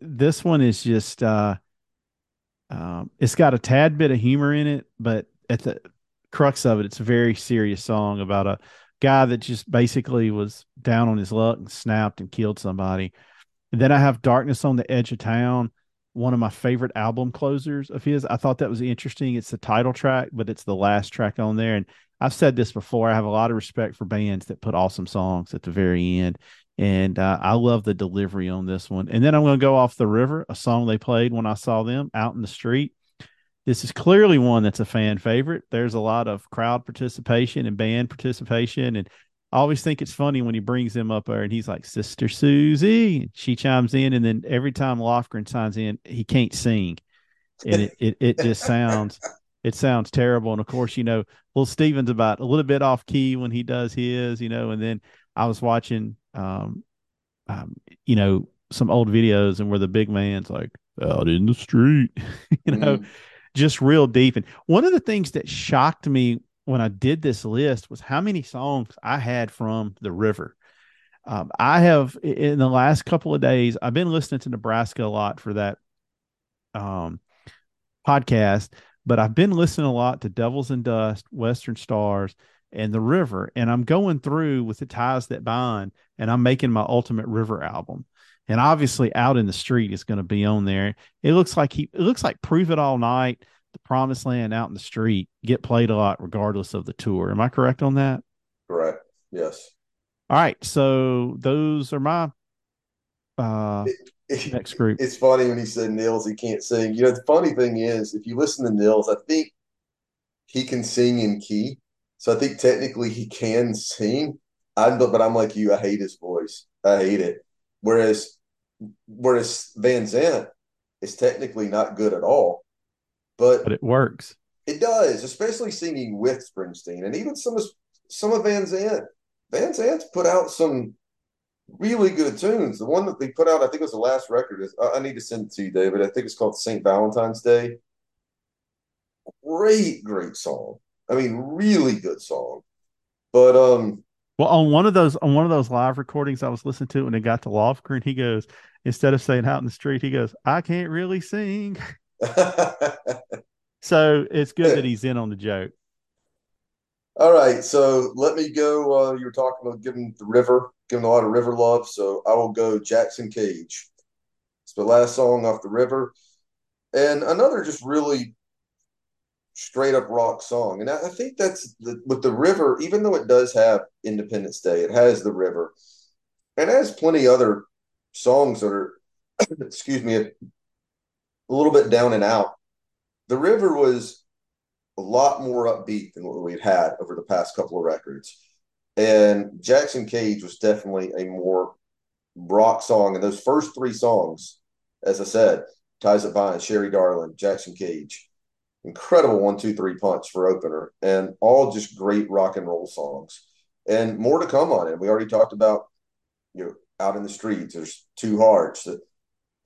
B: this one is just uh um it's got a tad bit of humor in it but at the crux of it it's a very serious song about a guy that just basically was down on his luck and snapped and killed somebody and then I have Darkness on the Edge of Town, one of my favorite album closers of his. I thought that was interesting. It's the title track, but it's the last track on there. And I've said this before. I have a lot of respect for bands that put awesome songs at the very end. And uh, I love the delivery on this one. And then I'm going to go off the river, a song they played when I saw them out in the street. This is clearly one that's a fan favorite. There's a lot of crowd participation and band participation. And I always think it's funny when he brings them up there and he's like, Sister Susie. And she chimes in. And then every time Lofgren signs in, he can't sing. And it, it, it just sounds, it sounds terrible. And of course, you know, Little Steven's about a little bit off key when he does his, you know, and then I was watching, um, um, you know, some old videos and where the big man's like out in the street, you know,
C: Mhm.
B: just real deep. And one of the things that shocked me when I did this list was how many songs I had from the river. Um, I have in the last couple of days, I've been listening to Nebraska a lot for that um, podcast, but I've been listening a lot to Devils and Dust, Western Stars, and the River. And I'm going through with the ties that bind, and I'm making my ultimate River album. And obviously, out in the street is going to be on there. It looks like he. It looks like Prove It All Night, The Promised Land, Out in the Street get played a lot, regardless of the tour. Am I correct on that?
C: Correct. Yes.
B: All right, so those are my uh next group.
C: It's funny when he said Nils, he can't sing. You know, the funny thing is, if you listen to Nils, I think he can sing in key. So I think technically he can sing. I'm, but I'm like you, I hate his voice. I hate it. Whereas, whereas Van Zandt is technically not good at all, but
B: but it works.
C: it does, especially singing with Springsteen and even some of some of Van Zandt. Van Zandt's put out some really good tunes. The one that they put out, I think it was the last record. Is I I need to send it to you, David. I think it's called St. Valentine's Day. Great, great song. I mean, really good song. But um,
B: Well, on one of those on one of those live recordings I was listening to when it got to Lofgren, he goes instead of saying out in the street, he goes, "I can't really sing." So it's good that he's in on the joke.
C: all right. So let me go. Uh, you were talking about giving the river, giving a lot of river love. So I will go Jackson Cage. It's the last song off the river, and another just really straight up rock song. And I, I think that's the, with the river, even though it does have Independence Day, it has the river, and has plenty other songs that are, excuse me, a little bit down and out. The river was a lot more upbeat than what we've had over the past couple of records. And Jackson Cage was definitely a more rock song. And those first three songs, as I said, Ties That Bind, Sherry Darling, Jackson Cage, incredible one, two, three punch for opener, and all just great rock and roll songs. and more to come on it. We already talked about you know out in the streets. There's two hearts. That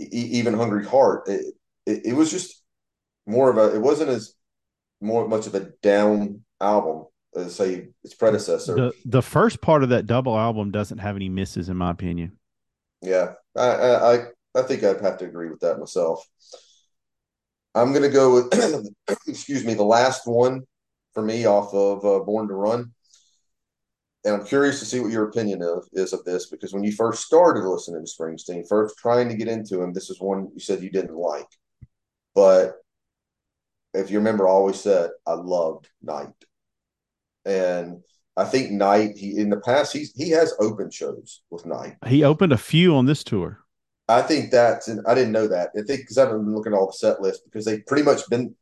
C: e- even hungry heart. It, it, it was just more of a. It wasn't as more much of a down album as say its predecessor.
B: The the first part of that double album doesn't have any misses, in my opinion.
C: Yeah, I I I think I'd have to agree with that myself. I'm gonna go with excuse me the last one for me off of uh, Born to Run, and I'm curious to see what your opinion of is of this because when you first started listening to Springsteen, first trying to get into him, this is one you said you didn't like, but if you remember, I always said I loved Night, and I think Night he in the past he's he has open shows with Night.
B: He opened a few on this tour.
C: I think that's, and I didn't know that. I think because I haven't been looking at all the set lists because they've pretty much been,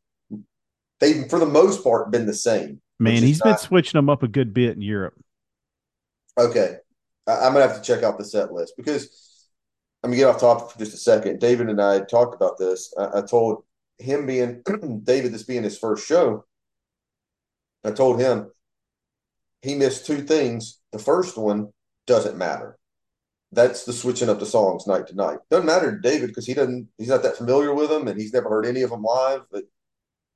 C: they've for the most part been the same.
B: Man, he's been switching them up a good bit in Europe.
C: okay. I, I'm gonna have to check out the set list because I'm gonna get off topic for just a second. David and I talked about this. I, I told him being David, this being his first show. I told him he missed two things. The first one doesn't matter. That's the switching up the songs night to night. Doesn't matter to David because he doesn't. He's not that familiar with them, and he's never heard any of them live. But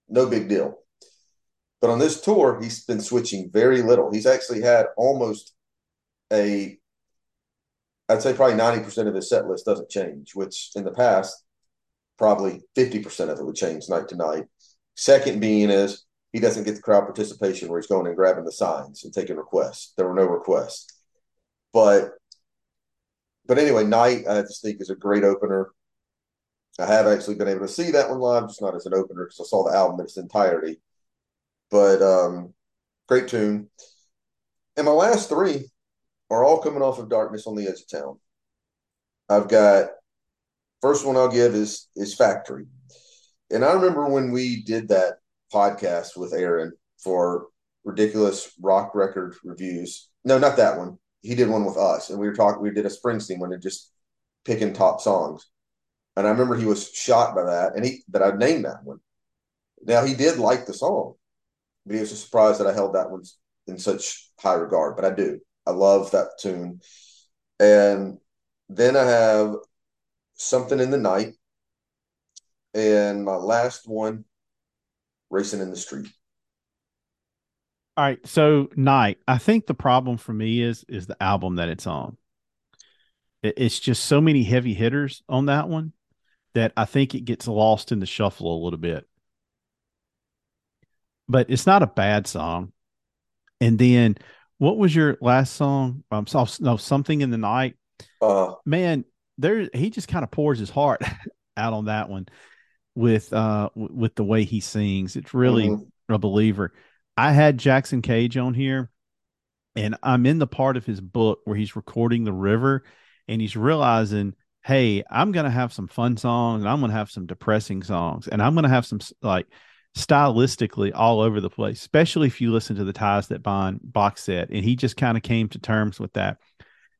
C: no big deal. But on this tour, he's been switching very little. He's actually had almost a, I'd say probably ninety percent of his set list doesn't change, which in the past, probably fifty percent of it would change night to night. Second being is he doesn't get the crowd participation where he's going and grabbing the signs and taking requests. There were no requests, but but anyway, night I just think is a great opener. I have actually been able to see that one live, just not as an opener because I saw the album in its entirety. But um, great tune. And my last three are all coming off of Darkness on the Edge of Town. I've got first one I'll give is is Factory. And I remember when we did that podcast with Aaron for ridiculous rock record reviews. No, not that one. He did one with us, and we were talking. We did a Springsteen one and just picking top songs. And I remember he was shocked by that, and he that I named that one. Now he did like the song, but he was surprised that I held that one in such high regard. But I do. I love that tune. And then I have something in the night, and my last one, racing in the street.
B: All right, so night. I think the problem for me is is the album that it's on. It's just so many heavy hitters on that one that I think it gets lost in the shuffle a little bit. But it's not a bad song. And then what was your last song? Um, so, no, something in the night.
C: Uh,
B: Man, there he just kind of pours his heart out on that one with uh with the way he sings. It's really
C: mhm.
B: a believer. I had Jackson Cage on here, and I'm in the part of his book where he's recording the river, and he's realizing, hey, I'm gonna have some fun songs, and I'm gonna have some depressing songs, and I'm gonna have some like stylistically all over the place, especially if you listen to the Ties That Bind box set. And he just kind of came to terms with that.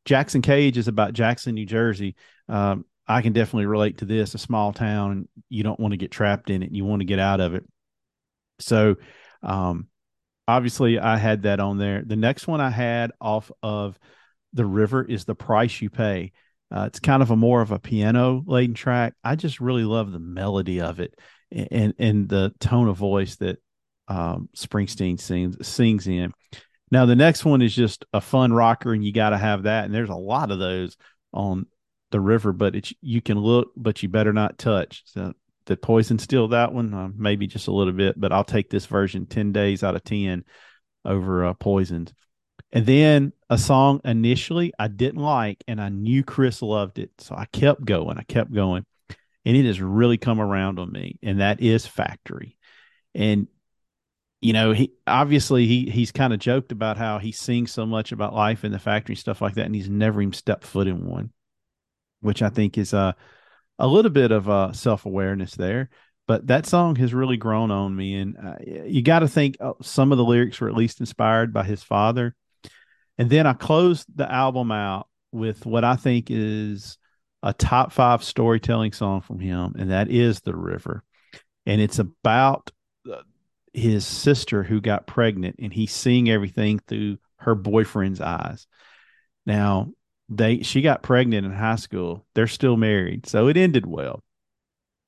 B: Jackson Cage is about Jackson, New Jersey. Um, I can definitely relate to this, a small town, and you don't want to get trapped in it. And you want to get out of it. So, um, obviously, I had that on there. The next one I had off of the river is the price you pay. Uh, it's kind of a more of a piano laden track. I just really love the melody of it and and the tone of voice that um, Springsteen sings sings in. Now the next one is just a fun rocker, and you got to have that. And there's a lot of those on the river, but it's you can look, but you better not touch. So did Poison steal that one? Uh, maybe just a little bit, but I'll take this version ten days out of ten over uh, Poison's. And then a song initially I didn't like, and I knew Chris loved it, so I kept going. I kept going, and it has really come around on me, and that is Factory. And you know, he obviously he he's kind of joked about how he sings so much about life in the factory and stuff like that, and he's never even stepped foot in one, which I think is a a little bit of uh, self awareness there. But that song has really grown on me, and uh, you got to think uh, some of the lyrics were at least inspired by his father. And then I closed the album out with what I think is a top five storytelling song from him, and that is The River. And it's about uh, his sister who got pregnant, and he's seeing everything through her boyfriend's eyes. Now, they she got pregnant in high school. They're still married, so it ended well.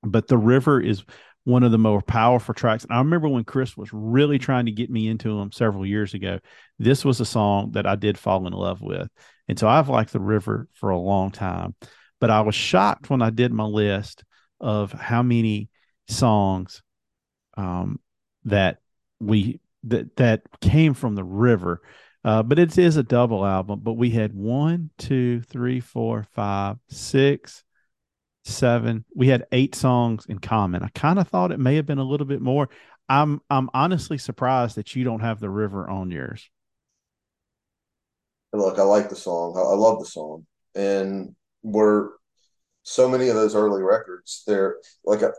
B: But the river is one of the more powerful tracks. And I remember when Chris was really trying to get me into them several years ago. This was a song that I did fall in love with, and so I've liked the river for a long time. But I was shocked when I did my list of how many songs um, that we that that came from the river. Uh, but it is a double album. But we had one, two, three, four, five, six, seven. We had eight songs in common. I kind of thought it may have been a little bit more. I'm I'm honestly surprised that you don't have the river on yours.
C: Look, I like the song. I, I love the song, and we're so many of those early records. They're like a,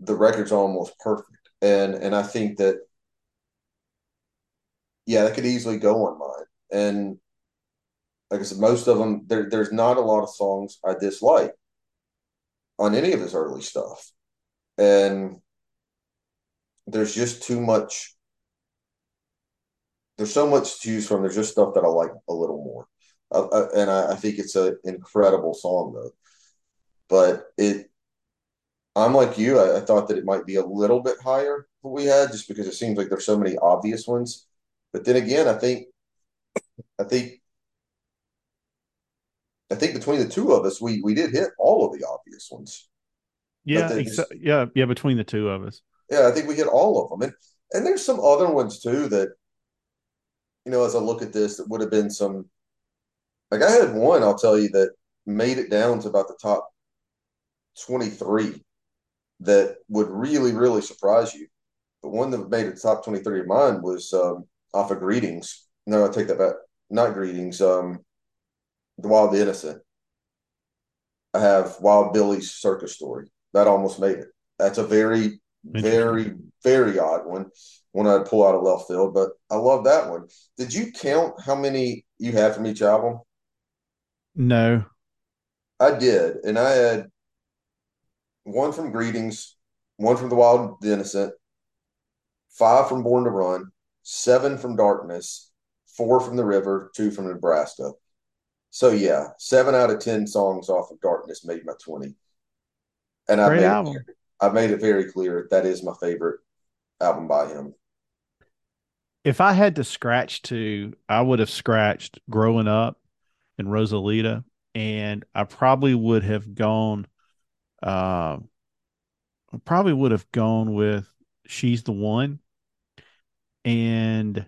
C: the record's almost perfect, and and I think that yeah, that could easily go on mine. And like I said, most of them there. There's not a lot of songs I dislike on any of his early stuff, and there's just too much. There's so much to choose from. There's just stuff that I like a little more, uh, uh, and I, I think it's an incredible song though. But it, I'm like you. I, I thought that it might be a little bit higher than we had, just because it seems like there's so many obvious ones. But then again, I think, I think, I think between the two of us, we we did hit all of the obvious ones.
B: Yeah, exa- yeah, yeah. Between the two of us,
C: Yeah, I think we hit all of them, and and there's some other ones too that, you know, as I look at this, that would have been some. Like I had one, I'll tell you that made it down to about the top twenty three, that would really really surprise you. The one that made it top twenty three of mine was um, off of Greetings. No, I take that back. Not Greetings. Um, The Wild the Innocent. I have Wild Billy's Circus Story. That almost made it. That's a very very, very odd one. One I'd pull out of left field, but I love that one. Did you count how many you had from each album?
B: no,
C: I did, and I had one from Greetings, one from The Wild, The Innocent, five from Born to Run, seven from Darkness, four from The River, two from Nebraska. So yeah, seven out of ten songs off of Darkness made my twenty, and I made. It, I made it very clear that is my favorite album by him.
B: if I had to scratch two, I would have scratched growing up and Rosalita, and I probably would have gone. Uh, I probably would have gone with "She's the One," and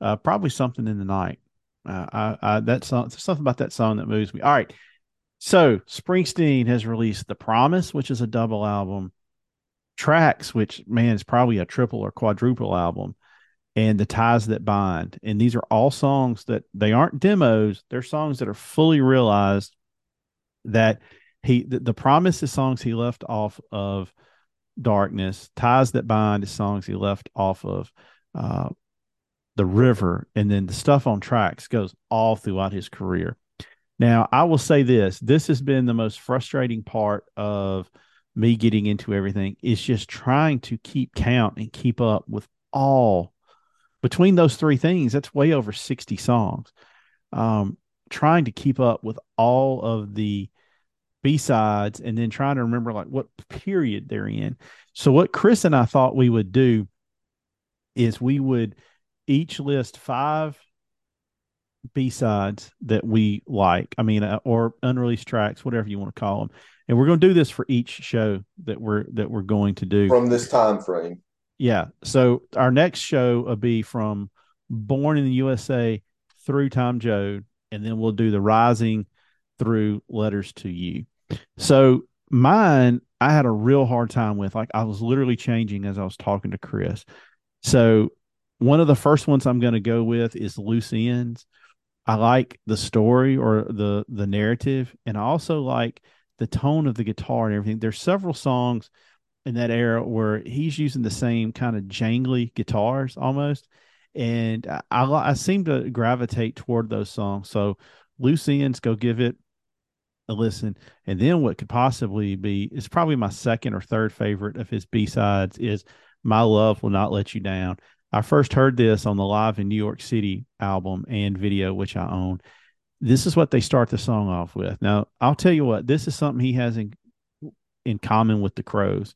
B: uh, probably something in the night. Uh, I, I that song, something about that song that moves me. All right, so Springsteen has released "The Promise," which is a double album. Tracks, which man is probably a triple or quadruple album and the ties that bind and these are all songs that they aren't demos they're songs that are fully realized that he the, the promise is songs he left off of darkness ties that bind is songs he left off of uh, the river and then the stuff on tracks goes all throughout his career now i will say this this has been the most frustrating part of me getting into everything is just trying to keep count and keep up with all between those three things, that's way over 60 songs. Um, trying to keep up with all of the B sides and then trying to remember like what period they're in. So, what Chris and I thought we would do is we would each list five B sides that we like. I mean, uh, or unreleased tracks, whatever you want to call them. And we're going to do this for each show that we're that we're going to do.
C: From this time frame,
B: Yeah. So our next show will be from Born in the USA through Tom Joad, and then we'll do the Rising through Letters to You. So mine, I had a real hard time with. Like I was literally changing as I was talking to Chris. So one of the first ones I'm going to go with is Loose Ends. I like the story or the the narrative, and I also like the tone of the guitar and everything. There's several songs in that era where he's using the same kind of jangly guitars almost, and I, I, I seem to gravitate toward those songs. So loose ends, go give it a listen, and then what could possibly be is probably my second or third favorite of his B sides is "My Love Will Not Let You Down." I first heard this on the Live in New York City album and video, which I own. This is what they start the song off with. Now, I'll tell you what, this is something he has in in common with the Crowes.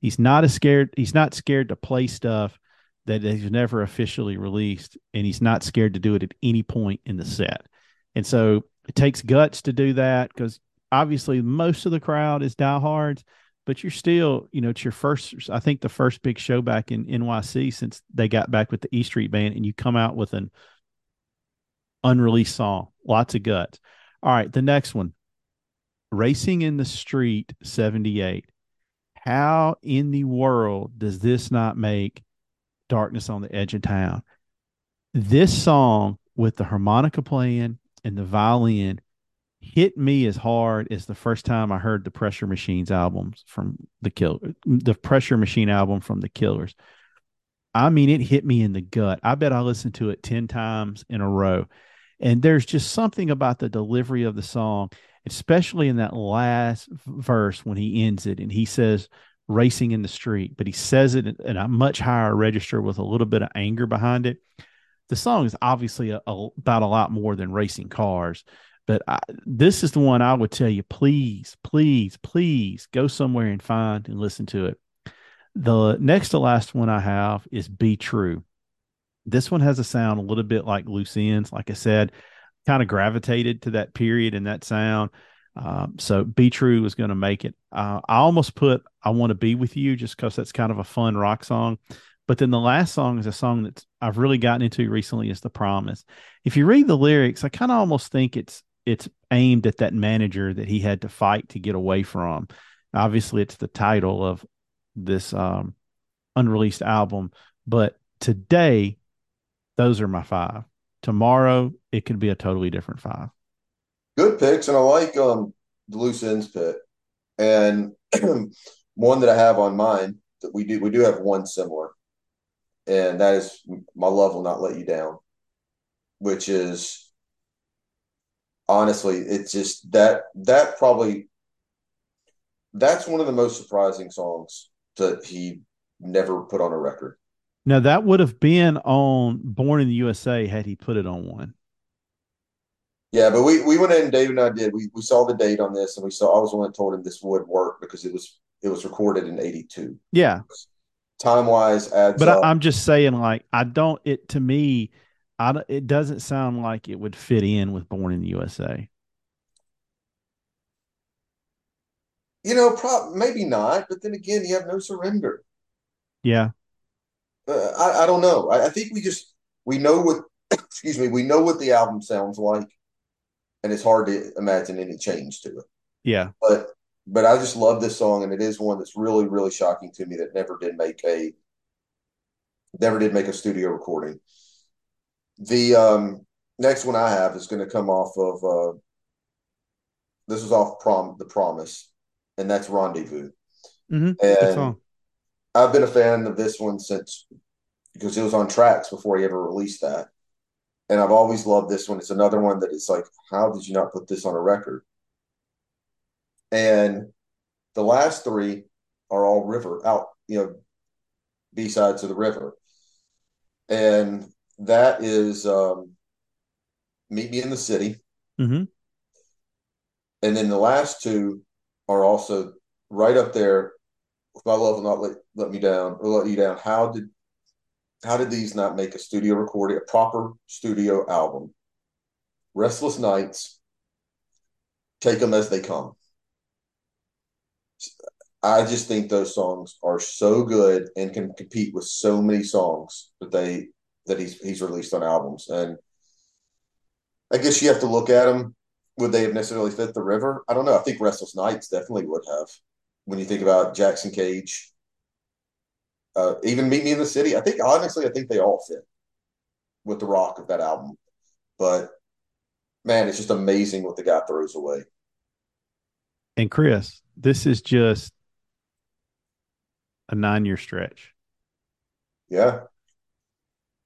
B: He's not as scared. He's not scared to play stuff that he's never officially released, and he's not scared to do it at any point in the set. And so it takes guts to do that because obviously most of the crowd is diehards, but you're still, you know, it's your first. I think the first big show back in NYC since they got back with the E Street Band, and you come out with an unreleased song. Lots of guts. All right, the next one, Racing in the Street 78. How in the world does this not make Darkness on the Edge of Town? This song with the harmonica playing and the violin hit me as hard as the first time I heard the Pressure Machines albums from the Kill the Pressure Machine album from the Killers. I mean, it hit me in the gut. I bet I listened to it 10 times in a row. And there's just something about the delivery of the song, especially in that last verse when he ends it and he says, racing in the street, but he says it in a much higher register with a little bit of anger behind it. The song is obviously a, a, about a lot more than racing cars, but I, this is the one I would tell you, please, please, please go somewhere and find and listen to it. The next to last one I have is Be True. This one has a sound a little bit like loose ends. Like I said, kind of gravitated to that period and that sound. Um, so Be True is going to make it. Uh, I almost put I Want to Be With You just because that's kind of a fun rock song. But then the last song is a song that I've really gotten into recently is The Promise. If you read the lyrics, I kind of almost think it's it's aimed at that manager that he had to fight to get away from. Obviously, it's the title of this um, unreleased album, but today, those are my five. Tomorrow, it could be a totally different five.
C: Good picks, and I like um the loose ends pick. And one that I have on mine that we do we do have one similar, and that is my love will not let you down, which is honestly it's just that that probably that's one of the most surprising songs that he never put on a record.
B: Now that would have been on Born in the USA had he put it on one.
C: Yeah, but we, we went in, David and I did. We we saw the date on this, and we saw. I was the one that told him this would work because it was it was recorded in '82.
B: Yeah,
C: Time wise, adds
B: but
C: up.
B: I, I'm just saying, like, I don't. It to me, I don't- it doesn't sound like it would fit in with Born in the USA.
C: you know, prob maybe not. But then again, you have no surrender.
B: Yeah,
C: Uh, I I don't know. I, I think we just we know what excuse me we know what the album sounds like, and it's hard to imagine any change to it.
B: yeah,
C: But but I just love this song, and it is one that's really really shocking to me that never did make a never did make a studio recording. The um, next one I have is going to come off of uh, this is off prom the promise, and that's Rendezvous.
B: mm-hmm.
C: And. I've been a fan of this one since because it was on tracks before he ever released that. And I've always loved this one. It's another one that it's like, how did you not put this on a record? And the last three are all river out, you know, B sides of the river. And that is um, Meet Me in the City.
B: Mm-hmm.
C: And then the last two are also right up there. My love will not let, let me down or let you down. How did how did these not make a studio recording, a proper studio album? Restless Nights, Take Them As They Come. I just think those songs are so good and can compete with so many songs that they that he's he's released on albums. And I guess you have to look at them. Would they have necessarily fit the river? I don't know. I think Restless Nights definitely would have. When you think about Jackson Cage, uh, even Meet Me in the City, I think honestly, I think they all fit with the rock of that album. But man, it's just amazing what the guy throws away.
B: And Chris, this is just a nine-year stretch.
C: Yeah,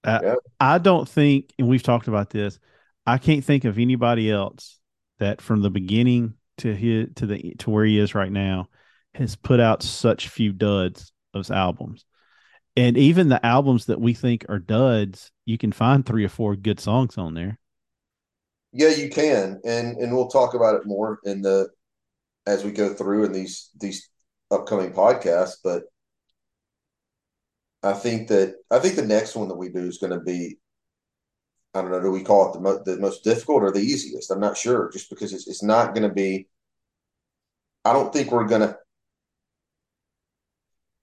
B: Uh,
C: Yeah.
B: I don't think, and we've talked about this. I can't think of anybody else that from the beginning to his to the to where he is right now has put out such few duds of albums. And even the albums that we think are duds, you can find three or four good songs on there.
C: Yeah, you can, and and we'll talk about it more in the as we go through in these these upcoming podcasts. But I think that I think the next one that we do is going to be I don't know. Do we call it the, mo- the most difficult or the easiest? I'm not sure. Just because it's it's not going to be. I don't think we're gonna.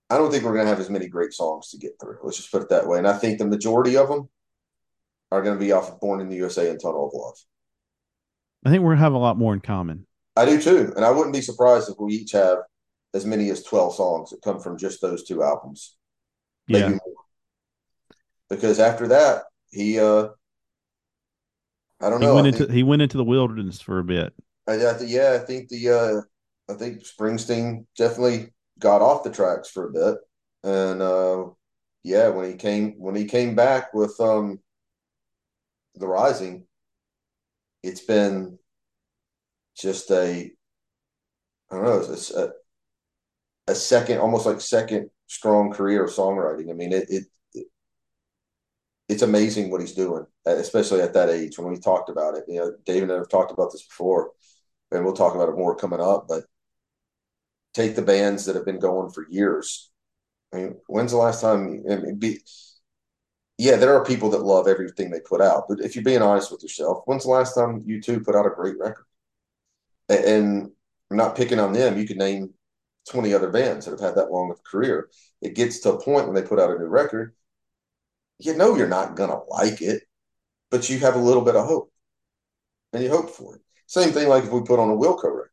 C: I don't think we're gonna have as many great songs to get through. Let's just put it that way. And I think the majority of them are going to be off of "Born in the USA" and "Tunnel of Love."
B: I think we're gonna have a lot more in common.
C: I do too, and I wouldn't be surprised if we each have as many as twelve songs that come from just those two albums, maybe
B: Yeah.
C: more. Because after that, he, uh I don't
B: He
C: know.
B: went into
C: think,
B: he went into the wilderness for a bit.
C: I, I think, yeah, I think the, uh I think Springsteen definitely got off the tracks for a bit, and uh yeah, when he came when he came back with um the Rising, it's been just a I don't know, it's a, a second, almost like second strong career of songwriting. I mean, it, it, it it's amazing what he's doing, especially at that age. When we talked about it, you know, David and I have talked about this before, and we'll talk about it more coming up. But take the bands that have been going for years. I mean, when's the last time? I mean, be, yeah, there are people that love everything they put out, but if you're being honest with yourself, when's the last time U2 put out a great record? And I'm not picking on them. You could name 20 other bands that have had that long of a career. It gets to a point when they put out a new record, you know you're not gonna like it, but you have a little bit of hope, and you hope for it. Same thing like if we put on a Wilco record,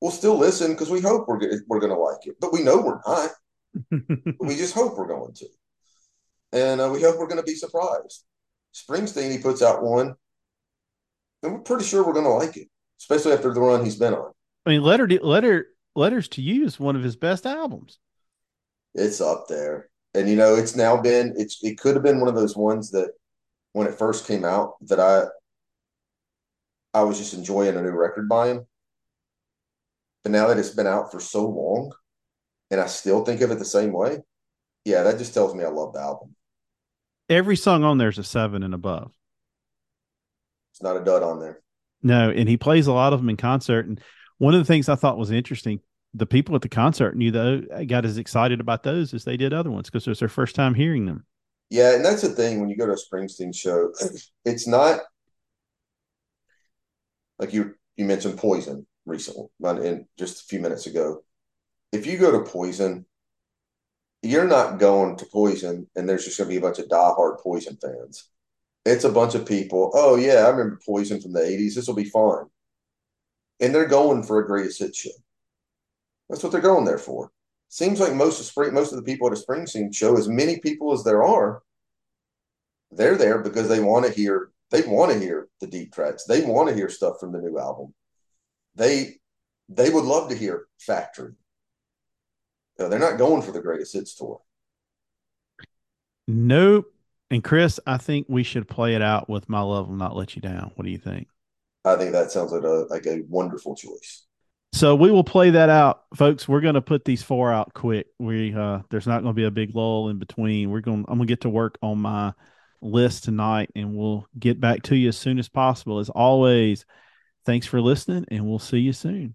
C: we'll still listen because we hope we're we're gonna like it, but we know we're not. we just hope we're going to, and uh, we hope we're gonna be surprised. Springsteen, he puts out one, and we're pretty sure we're gonna like it, especially after the run he's been on.
B: I mean, letter letter letters to you is one of his best albums.
C: It's up there. And you know, it's now been it's it could have been one of those ones that when it first came out that I I was just enjoying a new record by him, But now that it's been out for so long and I still think of it the same way, yeah, that just tells me I love the album.
B: Every song on there is a seven and above.
C: It's not a dud on there.
B: No, and he plays a lot of them in concert. And one of the things I thought was interesting, the people at the concert knew though got as excited about those as they did other ones because it was their first time hearing them.
C: Yeah, and that's the thing when you go to a Springsteen show, it's not like you you mentioned Poison recently, just a few minutes ago. If you go to Poison, you're not going to Poison and there's just going to be a bunch of diehard Poison fans. It's a bunch of people. Oh yeah, I remember Poison from the '80s. This will be fun, and they're going for a greatest hit show. That's what they're going there for. Seems like most of spring, most of the people at a Springsteen show, as many people as there are, they're there because they want to hear. They want to hear the deep tracks. They want to hear stuff from the new album. They they would love to hear Factory. Know, they're not going for the greatest hits tour.
B: Nope. And Chris, I think we should play it out with My Love Will Not Let You Down. What do you think?
C: I think that sounds like a like a wonderful choice.
B: So we will play that out, folks. We're going to put these four out quick. We uh there's not going to be a big lull in between. We're going I'm going to get to work on my list tonight and we'll get back to you as soon as possible. As always, thanks for listening and we'll see you soon.